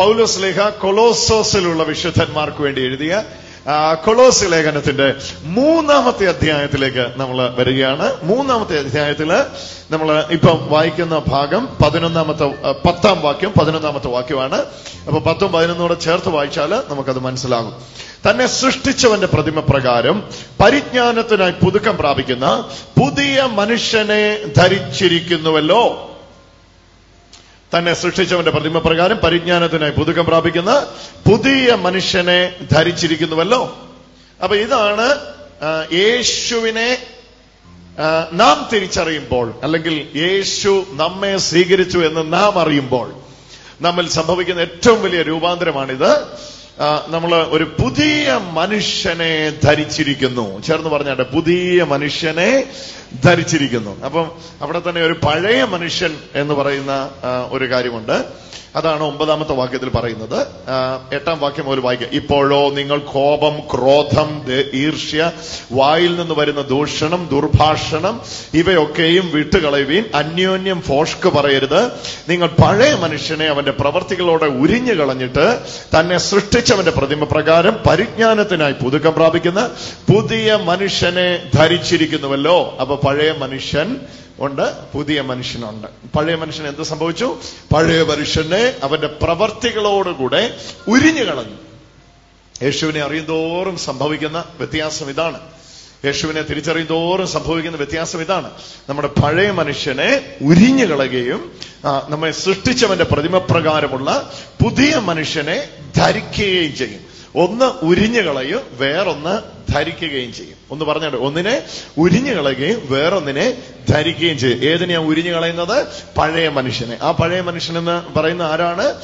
പൗലോസ് ലേഖ കൊളോസോസിലുള്ള വിശുദ്ധന്മാർക്ക് വേണ്ടി എഴുതിയ കൊളോസ് ലേഖനത്തിന്റെ മൂന്നാമത്തെ അധ്യായത്തിലേക്ക് നമ്മൾ വരികയാണ്. മൂന്നാമത്തെ അധ്യായത്തിൽ നമ്മൾ ഇപ്പം വായിക്കുന്ന ഭാഗം പതിനൊന്നാമത്തെ പത്താം വാക്യം പതിനൊന്നാമത്തെ വാക്യമാണ്. അപ്പൊ പത്തും പതിനൊന്നൂടെ ചേർത്ത് വായിച്ചാൽ നമുക്കത് മനസ്സിലാകും. തന്നെ സൃഷ്ടിച്ചവന്റെ പ്രതിമ പ്രകാരം പരിജ്ഞാനത്തിനായി പുതുക്കം പ്രാപിക്കുന്ന പുതിയ മനുഷ്യനെ ധരിച്ചിരിക്കുന്നുവല്ലോ. തന്നെ സൃഷ്ടിച്ചവന്റെ പ്രതിമ പ്രകാരം പരിജ്ഞാനത്തിനായി പുതുക്കം പ്രാപിക്കുന്ന പുതിയ മനുഷ്യനെ ധരിച്ചിരിക്കുന്നുവല്ലോ. അപ്പൊ ഇതാണ് യേശുവിനെ നാം തിരിച്ചറിയുമ്പോൾ അല്ലെങ്കിൽ യേശു നമ്മെ സ്വീകരിച്ചു എന്ന് നാം അറിയുമ്പോൾ നമ്മൾ സംഭവിക്കുന്ന ഏറ്റവും വലിയ രൂപാന്തരമാണിത്. നമ്മൾ ഒരു പുതിയ മനുഷ്യനെ ധരിച്ചിരിക്കുന്നു. ചേർന്ന് പറഞ്ഞാട്ടെ പുതിയ മനുഷ്യനെ ധരിച്ചിരിക്കുന്നു. അപ്പം അവിടെ തന്നെ ഒരു പഴയ മനുഷ്യൻ എന്ന് പറയുന്ന ഒരു കാര്യമുണ്ട്. അതാണ് ഒമ്പതാമത്തെ വാക്യത്തിൽ പറയുന്നത്. എട്ടാം വാക്യം ഒരു വാക്യം ഇപ്പോഴോ നിങ്ങൾ കോപം ക്രോധം ഈർഷ്യ വായിൽ നിന്ന് വരുന്ന ദൂഷണം ദുർഭാഷണം ഇവയൊക്കെയും വിട്ടുകളയുവീൻ അന്യോന്യം ഫോഷ്ക്ക് പറയരുത്. നിങ്ങൾ പഴയ മനുഷ്യനെ അവന്റെ പ്രവർത്തികളോടെ ഉരിഞ്ഞു കളഞ്ഞിട്ട് തന്നെ സൃഷ്ടിച്ചവന്റെ പ്രതിമ പ്രകാരം പരിജ്ഞാനത്തിനായി പുതുക്കം പ്രാപിക്കുന്ന പുതിയ മനുഷ്യനെ ധരിച്ചിരിക്കുന്നുവല്ലോ. അപ്പൊ പഴയ മനുഷ്യൻ ഉണ്ട് പുതിയ മനുഷ്യനുണ്ട്. പഴയ മനുഷ്യൻ എന്ത് സംഭവിച്ചു? പഴയ മനുഷ്യനെ അവന്റെ പ്രവർത്തികളോടുകൂടെ ഉരിഞ്ഞു കളഞ്ഞു. യേശുവിനെ അറിയുന്തോറും സംഭവിക്കുന്ന വ്യത്യാസം ഇതാണ്. യേശുവിനെ തിരിച്ചറിയുന്തോറും സംഭവിക്കുന്ന വ്യത്യാസം ഇതാണ്. നമ്മുടെ പഴയ മനുഷ്യനെ ഉരിഞ്ഞു കളയുകയും നമ്മെ സൃഷ്ടിച്ചവന്റെ പ്രതിമപ്രകാരമുള്ള പുതിയ മനുഷ്യനെ ധരിക്കുകയും ചെയ്യും. ഒന്ന് ഉരിഞ്ഞു കളയും വേറൊന്ന് ധരിക്കുകയും ചെയ്യും. ഒന്ന് പറഞ്ഞോ ഒന്നിനെ ഉരിഞ്ഞു കളയുകയും വേറൊന്നിനെ ധരിക്കുകയും ചെയ്യും. ഏതിനെയാ ഉരിഞ്ഞു കളയുന്നത്? പഴയ മനുഷ്യനെ. ആ പഴയ മനുഷ്യൻ എന്ന് പറയുന്ന ആരാണ്?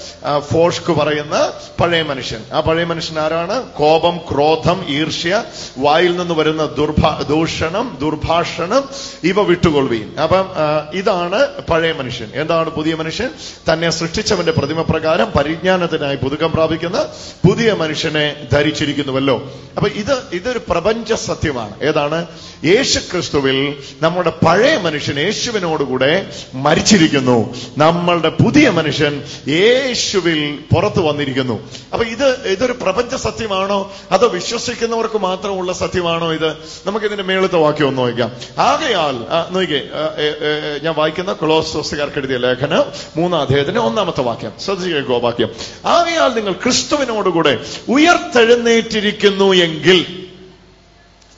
ഫോഷ്ക്ക് പറയുന്ന പഴയ മനുഷ്യൻ. ആ പഴയ മനുഷ്യൻ ആരാണ്? കോപം ക്രോധം ഈർഷ്യ വായിൽ നിന്ന് വരുന്ന ദുർഭാ ദൂഷണം ദുർഭാഷണം ഇവ വിട്ടുകൊള്ളുകയും. അപ്പം ഇതാണ് പഴയ മനുഷ്യൻ. എന്താണ് പുതിയ മനുഷ്യൻ? തന്നെ സൃഷ്ടിച്ചവന്റെ പ്രതിമ പ്രകാരം പരിജ്ഞാനത്തിനായി പുതുക്കം പ്രാപിക്കുന്ന പുതിയ മനുഷ്യനെ ധരിച്ചിരിക്കുന്നുവല്ലോ. അപ്പൊ ഇത് ഇതൊരു പ്രപഞ്ച സത്യമാണ്. ഏതാണ്? യേശു ക്രിസ്തുവിൽ നമ്മുടെ പഴയ മനുഷ്യൻ യേശുവിനോടുകൂടെ മരിച്ചിരിക്കുന്നു. നമ്മളുടെ പുതിയ മനുഷ്യൻ യേശുവിൽ പുറത്തു വന്നിരിക്കുന്നു. അപ്പൊ ഇത് ഇതൊരു പ്രപഞ്ച സത്യമാണോ? അതോ വിശ്വസിക്കുന്നവർക്ക് മാത്രമുള്ള സത്യമാണോ ഇത്? നമുക്ക് ഇതിന്റെ മേളത്തെ വാക്യം ഒന്ന് നോക്കാം ആകയാൽ നോക്കിക്കേ ഞാൻ വായിക്കുന്ന കൊളോസോസുകാർക്ക് എഴുതിയ ലേഖനം മൂന്നാം അധ്യായത്തിന്റെ ഒന്നാമത്തെ വാക്യം. ശ്രദ്ധിച്ചു വാക്യം? ആകയാൽ നിങ്ങൾ ക്രിസ്തുവിനോടുകൂടെ ഉയർത്തെഴുന്നേറ്റിരിക്കുന്നു എങ്കിൽ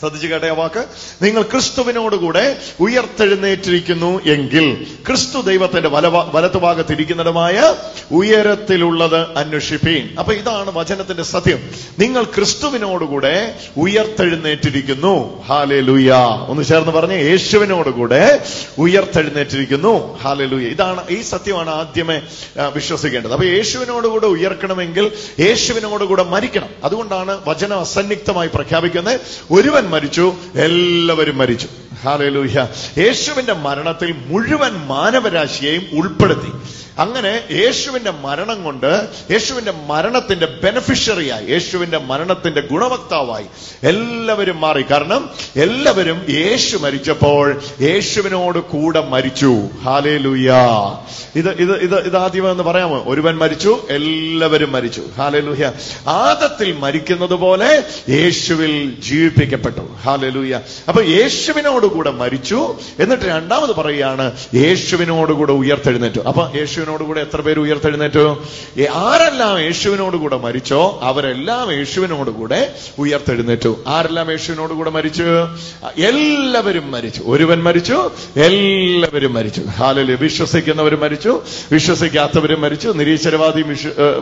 ശ്രദ്ധിച്ചു കേട്ട വാക്ക്. നിങ്ങൾ ക്രിസ്തുവിനോടുകൂടെ ഉയർത്തെഴുന്നേറ്റിരിക്കുന്നു എങ്കിൽ ക്രിസ്തു ദൈവത്തിന്റെ വല വലത്തുഭാഗത്തിരിക്കുന്നിടമായ ഉയരത്തിലുള്ളത് അന്വേഷിപ്പീൻ. അപ്പൊ ഇതാണ് വചനത്തിന്റെ സത്യം. നിങ്ങൾ ക്രിസ്തുവിനോടുകൂടെ ഉയർത്തെഴുന്നേറ്റിരിക്കുന്നു. ഹാലെ ലുയ ഒന്ന് ചേർന്ന് പറഞ്ഞ് യേശുവിനോടുകൂടെ ഉയർത്തെഴുന്നേറ്റിരിക്കുന്നു. ഹാലെ ലുയ ഇതാണ് ഈ സത്യമാണ് ആദ്യമേ വിശ്വസിക്കേണ്ടത്. അപ്പൊ യേശുവിനോടുകൂടെ ഉയർക്കണമെങ്കിൽ യേശുവിനോടുകൂടെ മരിക്കണം. അതുകൊണ്ടാണ് വചനം അസന്നിഗ്ധമായി പ്രഖ്യാപിക്കുന്നത്. ഒരുവൻ മരിച്ചു എല്ലാവരും മരിച്ചു. ഹാലലൂഹ്യ യേശുവിന്റെ മരണത്തിൽ മുഴുവൻ മാനവരാശിയെയും ഉൾപ്പെടുത്തി. അങ്ങനെ യേശുവിന്റെ മരണം കൊണ്ട് യേശുവിന്റെ മരണത്തിന്റെ ബെനഫിഷ്യറിയായി യേശുവിന്റെ മരണത്തിന്റെ ഗുണവക്താവായി എല്ലാവരും മാറി. കാരണം എല്ലാവരും യേശു മരിച്ചപ്പോൾ യേശുവിനോട് കൂടെ മരിച്ചു. ഹാലേ ഇത് ഇത് ഇത് ഇത് ആദ്യം എന്ന് പറയാമോ? ഒരുവൻ മരിച്ചു എല്ലാവരും മരിച്ചു. ഹാലേ ലൂഹ്യ ആദത്തിൽ മരിക്കുന്നത് പോലെ യേശുവിൽ ജീവിപ്പിക്കപ്പെട്ടു. ഹാലേ ലൂഹ്യ അപ്പൊ യേശുവിനോടുകൂടെ മരിച്ചു. എന്നിട്ട് രണ്ടാമത് പറയുകയാണ് യേശുവിനോടുകൂടെ ഉയർത്തെഴുന്നേറ്റു. അപ്പൊ യേശുവിനോടുകൂടെ എത്ര പേര് ഉയർത്തെഴുന്നേറ്റു? ആരെല്ലാം യേശുവിനോടുകൂടെ മരിച്ചോ അവരെല്ലാം യേശുവിനോടുകൂടെ ഉയർത്തെഴുന്നേറ്റു. ആരെല്ലാം യേശുവിനോടുകൂടെ മരിച്ചു? എല്ലാവരും മരിച്ചു. ഒരുവൻ മരിച്ചു എല്ലാവരും മരിച്ചു. ഹാലല് വിശ്വസിക്കുന്നവരും മരിച്ചു വിശ്വസിക്കാത്തവരും മരിച്ചു നിരീശ്വരവാദിയും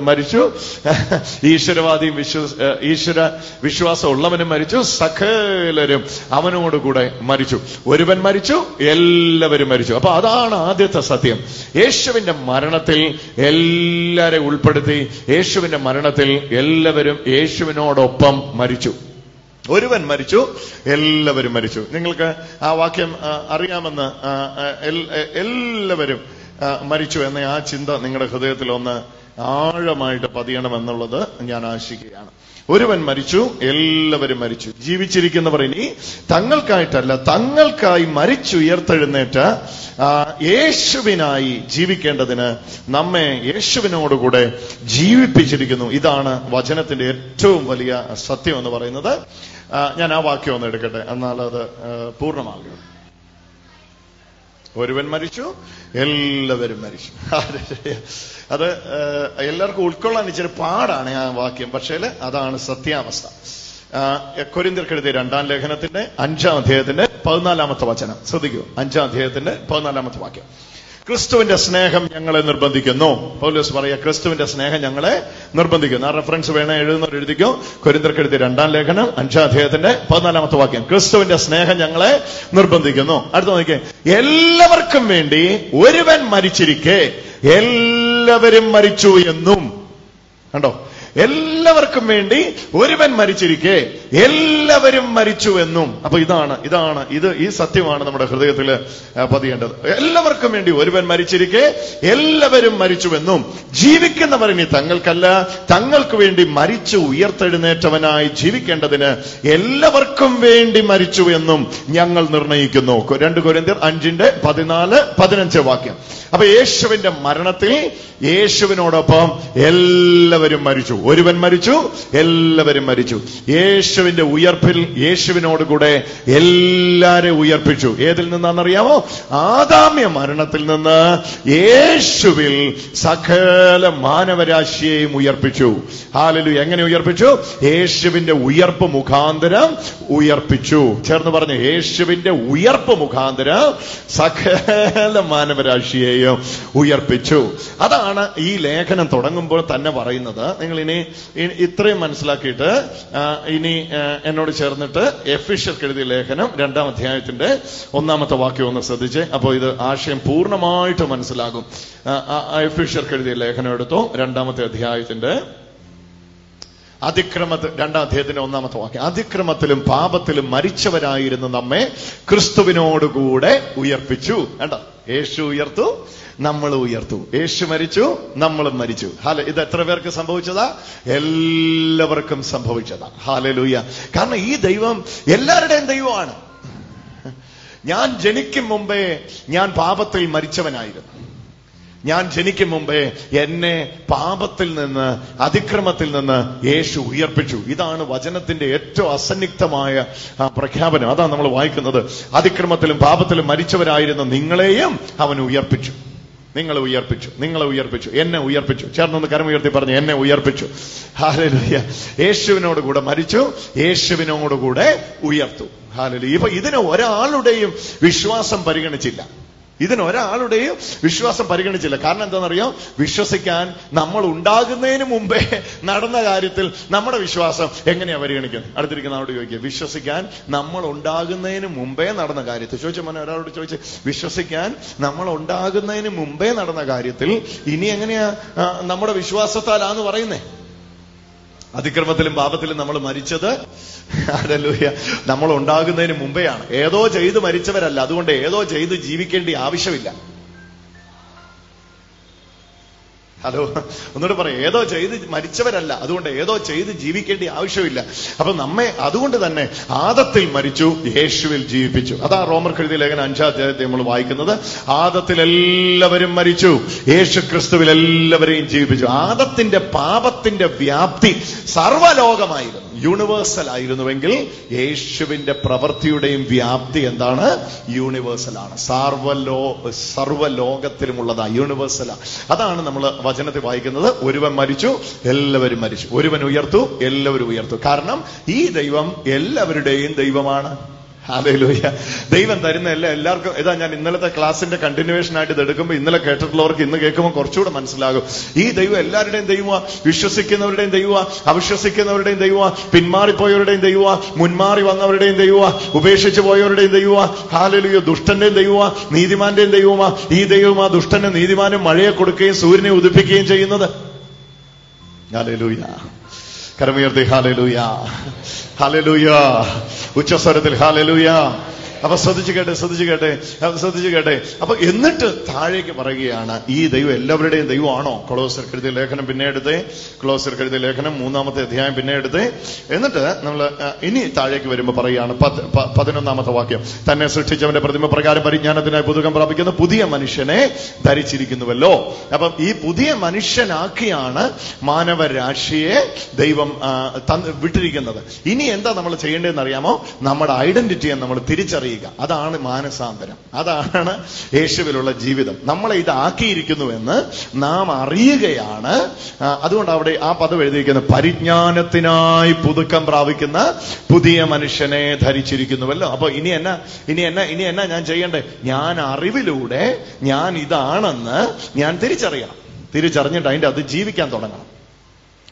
മരിച്ചു. ഈശ്വരവാദിയും വിശ്വ ഈശ്വര വിശ്വാസം ഉള്ളവനും മരിച്ചു സകലരും അവനോടുകൂടെ മരിച്ചു. ഒരുവൻ മരിച്ചു എല്ലാവരും മരിച്ചു. അപ്പൊ അതാണ് ആദ്യത്തെ സത്യം. യേശുവിന്റെ മരണത്തിൽ എല്ലാരെ ഉൾപ്പെടുത്തി യേശുവിന്റെ മരണത്തിൽ എല്ലാവരും യേശുവിനോടൊപ്പം മരിച്ചു. ഒരുവൻ മരിച്ചു എല്ലാവരും മരിച്ചു. നിങ്ങൾക്ക് ആ വാക്യം അറിയാമെന്ന് എല്ലാവരും മരിച്ചു എന്ന ആ ചിന്ത നിങ്ങളുടെ ഹൃദയത്തിൽ ഒന്ന് ആഴമായിട്ട് പതിയണമെന്നുള്ളത് ഞാൻ ആശിക്കുകയാണ്. ഒരുവൻ മരിച്ചു എല്ലാവരും മരിച്ചു. ജീവിച്ചിരിക്കുന്നവർ ഇനി തങ്ങൾക്കായിട്ടല്ല തങ്ങൾക്കായി മരിച്ചു ഉയർത്തെഴുന്നേറ്റ യേശുവിനായി ജീവിക്കേണ്ടതിന് നമ്മെ യേശുവിനോടുകൂടെ ജീവിപ്പിച്ചിരിക്കുന്നു. ഇതാണ് വചനത്തിന്റെ ഏറ്റവും വലിയ സത്യം എന്ന് പറയുന്നത് ഞാൻ ആ വാക്യം ഒന്ന് എടുക്കട്ടെ. എന്നാൽ അത് പൂർണമാകും. ഒരുവൻ മരിച്ചു എല്ലാവരും മരിച്ചു. അത് എല്ലാവർക്കും ഉൾക്കൊള്ളാൻ ഇച്ചിരി പാടാണ് ആ വാക്യം. പക്ഷേ അതാണ് സത്യാവസ്ഥ. കൊരിന്തിർക്കെടുത്തി രണ്ടാം ലേഖനത്തിന്റെ അഞ്ചാം അധ്യായത്തിന്റെ പതിനാലാമത്തെ വചനം. ശ്രദ്ധിക്കൂ. അഞ്ചാം അധ്യായത്തിന്റെ പതിനാലാമത്തെ വാക്യം. ക്രിസ്തുവിന്റെ സ്നേഹം ഞങ്ങളെ നിർബന്ധിക്കുന്നു. പൗലോസ് പറയുക ക്രിസ്തുവിന്റെ സ്നേഹം ഞങ്ങളെ നിർബന്ധിക്കുന്നു. ആ റെഫറൻസ് വേണേ എഴുതുന്നവർ എഴുതിക്കോ. കൊരിന്തർക്കെഴുതി രണ്ടാം ലേഖനം അഞ്ചാം അധ്യായത്തിന്റെ പതിനാലാമത്തെ വാക്യം. ക്രിസ്തുവിന്റെ സ്നേഹം ഞങ്ങളെ നിർബന്ധിക്കുന്നു. അടുത്ത നോക്കിയേ എല്ലാവർക്കും വേണ്ടി ഒരുവൻ മരിച്ചിരിക്കെ. എല്ലാവരും മരിച്ചു എന്നും. കണ്ടോ? എല്ലാവർക്കും വേണ്ടി ഒരുവൻ മരിച്ചിരിക്കെ. എല്ലാവരും മരിച്ചു എന്നും. അപ്പൊ ഇതാണ് ഇതാണ് ഇത് ഈ സത്യമാണ് നമ്മുടെ ഹൃദയത്തിൽ പതിയേണ്ടത്. എല്ലാവർക്കും വേണ്ടി ഒരുവൻ മരിച്ചിരിക്കെ. എല്ലാവരും മരിച്ചുവെന്നും ജീവിക്കുന്നവർ ഇനി തങ്ങൾക്കല്ല. തങ്ങൾക്ക് വേണ്ടി മരിച്ചു ഉയർത്തെഴുന്നേറ്റവനായി ജീവിക്കേണ്ടതിന് എല്ലാവർക്കും വേണ്ടി മരിച്ചു എന്നും ഞങ്ങൾ നിർണയിക്കുന്നു. രണ്ട് കൊരിന്ത്യർ അഞ്ചിന്റെ പതിനാല് പതിനഞ്ച് വാക്യം. അപ്പൊ യേശുവിന്റെ മരണത്തിൽ യേശുവിനോടൊപ്പം എല്ലാവരും മരിച്ചു. ഒരുവൻ മരിച്ചു എല്ലാവരും മരിച്ചു. യേശുവിന്റെ ഉയർപ്പിൽ യേശുവിനോടുകൂടെ എല്ലാരെ ഉയർപ്പിച്ചു. ഏതിൽ നിന്നാണെന്നറിയാമോ? ആദാമ്യ മരണത്തിൽ നിന്ന് യേശുവിൽ സകല മാനവരാശിയെയും ഉയർപ്പിച്ചു. ഹാലലു എങ്ങനെ ഉയർപ്പിച്ചു? യേശുവിന്റെ ഉയർപ്പ് മുഖാന്തരം ഉയർപ്പിച്ചു. ചേർന്ന് പറഞ്ഞു യേശുവിന്റെ ഉയർപ്പ് മുഖാന്തരം സകല മാനവരാശിയെയും ഉയർപ്പിച്ചു. അതാണ് ഈ ലേഖനം തുടങ്ങുമ്പോൾ തന്നെ പറയുന്നത്. നിങ്ങൾ ഇനി ഇ- ഇത്രയും മനസ്സിലാക്കിയിട്ട് ഇനി എന്നോട് ചേർന്നിട്ട് എഫിഷ്യർക്ക് എഴുതിയ ലേഖനം രണ്ടാം അധ്യായത്തിന്റെ ഒന്നാമത്തെ വാക്യം ഒന്ന് ശ്രദ്ധിച്ച്. അപ്പോൾ ഇത് ആശയം പൂർണമായിട്ട് മനസ്സിലാകും. എഫിഷ്യർക്ക് എഴുതിയ ലേഖനം എടുത്തു രണ്ടാമത്തെ അധ്യായത്തിന്റെ അതിക്രമത്തിൽ രണ്ടാം അധ്യായത്തിന്റെ ഒന്നാമത്തെ വാക്യം. അതിക്രമത്തിലും പാപത്തിലും മരിച്ചവരായിരുന്നു നമ്മെ ക്രിസ്തുവിനോടുകൂടെ ഉയർപ്പിച്ചു. വേണ്ട യേശു ഉയർത്തു നമ്മൾ ഉയർത്തു. യേശു മരിച്ചു നമ്മളും മരിച്ചു. ഹാല ഇത് എത്ര പേർക്ക് സംഭവിച്ചതാ? എല്ലാവർക്കും സംഭവിച്ചതാ. ഹാലലൂയ. കാരണം ഈ ദൈവം എല്ലാവരുടെയും ദൈവമാണ്. ഞാൻ ജനിക്കും മുമ്പേ ഞാൻ പാപത്തിൽ മരിച്ചവനായിരുന്നു. ഞാൻ ജനിക്കും മുമ്പേ എന്നെ പാപത്തിൽ നിന്ന് അതിക്രമത്തിൽ നിന്ന് യേശു ഉയർപ്പിച്ചു. ഇതാണ് വചനത്തിന്റെ ഏറ്റവും അസന്നിഗ്ധമായ പ്രഖ്യാപനം. അതാണ് നമ്മൾ വായിക്കുന്നത്. അതിക്രമത്തിലും പാപത്തിലും മരിച്ചവരായിരുന്ന നിങ്ങളെയും അവൻ ഉയർപ്പിച്ചു. നിങ്ങളെ ഉയർപ്പിച്ചു. നിങ്ങളെ ഉയർപ്പിച്ചു. എന്നെ ഉയർപ്പിച്ചു. ചേർന്നൊന്ന് കരം ഉയർത്തി പറഞ്ഞു എന്നെ ഉയർപ്പിച്ചു. ഹാലലിയ. യേശുവിനോട് കൂടെ മരിച്ചു. യേശുവിനോട് കൂടെ ഉയർത്തു. ഹാലലി ഇപ്പൊ ഇതിന് ഒരാളുടെയും വിശ്വാസം പരിഗണിച്ചില്ല. ഇതിന് ഒരാളുടെയും വിശ്വാസം പരിഗണിച്ചില്ല. കാരണം എന്താണെന്നറിയോ? വിശ്വസിക്കാൻ നമ്മൾ ഉണ്ടാകുന്നതിന് മുമ്പേ നടന്ന കാര്യത്തിൽ നമ്മുടെ വിശ്വാസം എങ്ങനെയാ പരിഗണിക്കുന്നത്? അടുത്തിരിക്കുന്ന ആളോട് ചോദിക്കുക. വിശ്വസിക്കാൻ നമ്മൾ ഉണ്ടാകുന്നതിന് മുമ്പേ നടന്ന കാര്യത്തിൽ. ചോദിച്ച മോനെ ഒരാളോട് ചോദിച്ച് വിശ്വസിക്കാൻ നമ്മൾ ഉണ്ടാകുന്നതിന് മുമ്പേ നടന്ന കാര്യത്തിൽ ഇനി എങ്ങനെയാ നമ്മുടെ വിശ്വാസത്താലാന്ന് പറയുന്നേ? അതിക്രമത്തിലും പാപത്തിലും നമ്മൾ മരിച്ചത്. അതല്ലൂയ നമ്മൾ ഉണ്ടാകുന്നതിന് മുമ്പെയാണ്. ഏതോ ചെയ്ത് മരിച്ചവരല്ല. അതുകൊണ്ട് ഏതോ ചെയ്ത് ജീവിക്കേണ്ട ആവശ്യമില്ല. ഹലോ ഒന്നുകൂടെ പറയാം. ഏതോ ചെയ്ത് മരിച്ചവരല്ല. അതുകൊണ്ട് ഏതോ ചെയ്ത് ജീവിക്കേണ്ട ആവശ്യമില്ല. അപ്പൊ നമ്മെ അതുകൊണ്ട് തന്നെ ആദത്തിൽ മരിച്ചു യേശുവിൽ ജീവിപ്പിച്ചു. അതാ റോമർ കെഴുതിയ ലേഖനം അഞ്ചാം അധ്യായത്തെ നമ്മൾ വായിക്കുന്നത്. ആദത്തിൽ എല്ലാവരും മരിച്ചു യേശു ക്രിസ്തുവിൽ എല്ലാവരെയും ജീവിപ്പിച്ചു. ആദത്തിന്റെ പാപത്തിന്റെ വ്യാപ്തി സർവലോകമായിരുന്നു യൂണിവേഴ്സൽ ആയിരുന്നുവെങ്കിൽ യേശുവിന്റെ പ്രവൃത്തിയുടെയും വ്യാപ്തി എന്താണ്? യൂണിവേഴ്സൽ ആണ്. സർവലോ സർവലോകത്തിലുമുള്ളതാ യൂണിവേഴ്സൽ അതാണ് നമ്മൾ വചനത്തിൽ വായിക്കുന്നത് ഒരുവൻ മരിച്ചു എല്ലാവരും മരിച്ചു. ഒരുവൻ ഉയർത്തു എല്ലാവരും ഉയർത്തു. കാരണം ഈ ദൈവം എല്ലാവരുടെയും ദൈവമാണ്. ഹാലയിലൂയ ദൈവം തരുന്ന എല്ലാ എല്ലാവർക്കും ഇതാ ഞാൻ ഇന്നലത്തെ ക്ലാസിന്റെ കണ്ടിന്യൂവേഷൻ ആയിട്ട് ഇത് എടുക്കുമ്പോൾ ഇന്നലെ കേട്ടിട്ടുള്ളവർക്ക് ഇന്ന് കേൾക്കുമ്പോൾ കുറച്ചുകൂടെ മനസ്സിലാകും. ഈ ദൈവം എല്ലാവരുടെയും ദൈവമാ വിശ്വസിക്കുന്നവരുടെയും ദൈവമാ അവിശ്വസിക്കുന്നവരുടെയും ദൈവമാ പിന്മാറിപ്പോയവരുടെയും ദൈവമാ മുൻമാറി വന്നവരുടെയും ദൈവമാ ഉപേക്ഷിച്ചു പോയവരുടെയും ദൈവമാ ഹാലലുയോ ദുഷ്ടന്റെയും ദൈവമാ നീതിമാന്റെയും ദൈവമാ ഈ ദൈവമാ ദുഷ്ടനും നീതിമാനും മഴയെ കൊടുക്കുകയും സൂര്യനെ ഉദിപ്പിക്കുകയും ചെയ്യുന്നത്. ഹാലലൂയ. കരമുയർത്തി ഹാലലൂയ. ഹാലലൂയ. ഉച്ചസ്വരത്തിൽ ഹാലലൂയ. അപ്പൊ ശ്രദ്ധിച്ചു കേട്ടെ ശ്രദ്ധിച്ചു കേട്ടെ ശ്രദ്ധിച്ചു കേട്ടെ. അപ്പൊ എന്നിട്ട് താഴേക്ക് പറയുകയാണ് ഈ ദൈവം എല്ലാവരുടെയും ദൈവമാണോ? ക്ലോസർ കരുതിയ ലേഖനം പിന്നെ എടുത്തേ ക്ലോസർ കരുതിയ ലേഖനം മൂന്നാമത്തെ അധ്യായം പിന്നെ എടുത്തേ. എന്നിട്ട് നമ്മൾ ഇനി താഴേക്ക് വരുമ്പോൾ പറയുകയാണ് പതിനൊന്നാമത്തെ വാക്യം. തന്നെ സൃഷ്ടിച്ചവന്റെ പ്രതിമ പ്രകാരം പരിജ്ഞാനത്തിനായി പുതുക്കം പ്രാപിക്കുന്ന. പുതിയ മനുഷ്യനെ ധരിച്ചിരിക്കുന്നുവല്ലോ. അപ്പം ഈ പുതിയ മനുഷ്യനാക്കിയാണ് മാനവരാശിയെ ദൈവം വിട്ടിരിക്കുന്നത്. ഇനി എന്താ നമ്മൾ ചെയ്യേണ്ടതെന്ന് അറിയാമോ നമ്മുടെ ഐഡന്റിറ്റിയെ നമ്മൾ തിരിച്ചറിയുക അതാണ് മാനസാന്തരം. അതാണ് യേശുവിലുള്ള ജീവിതം. നമ്മളെ ഇതാക്കിയിരിക്കുന്നുവെന്ന് നാം അറിയുകയാണ്. അതുകൊണ്ട് അവിടെ ആ പദം എഴുതിയിരിക്കുന്നത് പരിജ്ഞാനത്തിനായി പുതുക്കം പ്രാപിക്കുന്ന പുതിയ മനുഷ്യനെ ധരിച്ചിരിക്കുന്നുവല്ലോ. അപ്പൊ ഇനി എന്നാ ഇനി എന്നാ ഇനി എന്നാ ഞാൻ ചെയ്യണ്ടേ? ഞാൻ അറിവിലൂടെ ഞാൻ ഇതാണെന്ന് ഞാൻ തിരിച്ചറിയണം. തിരിച്ചറിഞ്ഞിട്ട് അതിന്റെ അത് ജീവിക്കാൻ തുടങ്ങണം.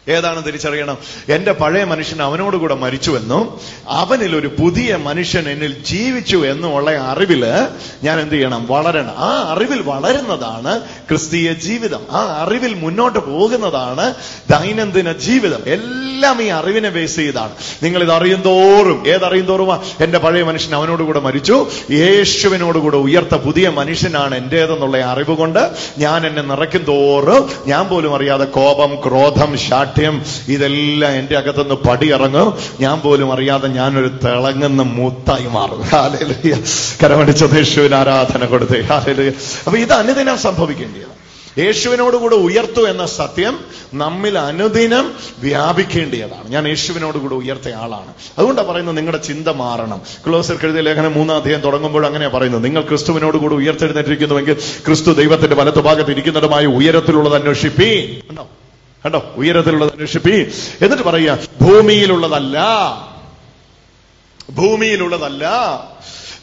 ഏതാണ് തിരിച്ചറിയണം? എന്റെ പഴയ മനുഷ്യൻ അവനോട് അവനോടുകൂടെ മരിച്ചുവെന്നും അവനിൽ ഒരു പുതിയ മനുഷ്യൻ എന്നിൽ ജീവിച്ചു എന്നുമുള്ള അറിവിൽ ഞാൻ എന്ത് ചെയ്യണം? വളരണം. ആ അറിവിൽ വളരുന്നതാണ് ക്രിസ്തീയ ജീവിതം. ആ അറിവിൽ മുന്നോട്ട് പോകുന്നതാണ് ദൈനംദിന ജീവിതം. എല്ലാം ഈ അറിവിനെ ബേസ് ചെയ്താണ്. നിങ്ങൾ ഇത് അറിയുന്തോറും ഏതറിയും തോറുമാ? എന്റെ പഴയ മനുഷ്യൻ അവനോട് അവനോടുകൂടെ മരിച്ചു. യേശുവിനോട് യേശുവിനോടുകൂടെ ഉയർത്ത പുതിയ മനുഷ്യനാണ് എന്റേതെന്നുള്ള അറിവ് കൊണ്ട് ഞാൻ എന്നെ നിറയ്ക്കും തോറും ഞാൻ പോലും അറിയാതെ കോപം ക്രോധം ശാഠ്യം ഇതെല്ലാം എന്റെ അകത്തുനിന്ന് പടിയിറങ്ങും. ഞാൻ പോലും അറിയാതെ ഞാനൊരു തിളങ്ങുന്ന മൂത്തായി മാറും. ഹാലലുയ കരമടിച്ച യേശുവിന് ആരാധന കൊടുത്തേ. ഹാലലുയ അപ്പൊ ഇത് അനുദിനം സംഭവിക്കേണ്ടതാണ് യേശുവിനോടുകൂടെ ഉയർത്തു എന്ന സത്യം നമ്മിൽ അനുദിനം വ്യാപിക്കേണ്ടതാണ് ഞാൻ യേശുവിനോടുകൂടെ ഉയർത്തിയ ആളാണ്. അതുകൊണ്ടാണ് പറയുന്നത് നിങ്ങളുടെ ചിന്ത മാറണം. ക്ലോസർ കഴുതിയ ലേഖനം മൂന്നാം അധ്യായം തുടങ്ങുമ്പോൾ അങ്ങനെയാണ് പറയുന്നത്. നിങ്ങൾ ക്രിസ്തുവിനോടുകൂടെ ഉയർത്തെഴുന്നേറ്റിരിക്കുന്നുവെങ്കിൽ ക്രിസ്തു ദൈവത്തിന്റെ വലത്തുഭാഗത്ത് ഇരിക്കുന്നതുമായ ഉയരത്തിലുള്ളത് അന്വേഷിപ്പി കണ്ടോ കണ്ടോ? ഉയരത്തിലുള്ളത് അന്വേഷിപ്പീ. എന്നിട്ട് പറയുക ഭൂമിയിലുള്ളതല്ല. ഭൂമിയിലുള്ളതല്ല.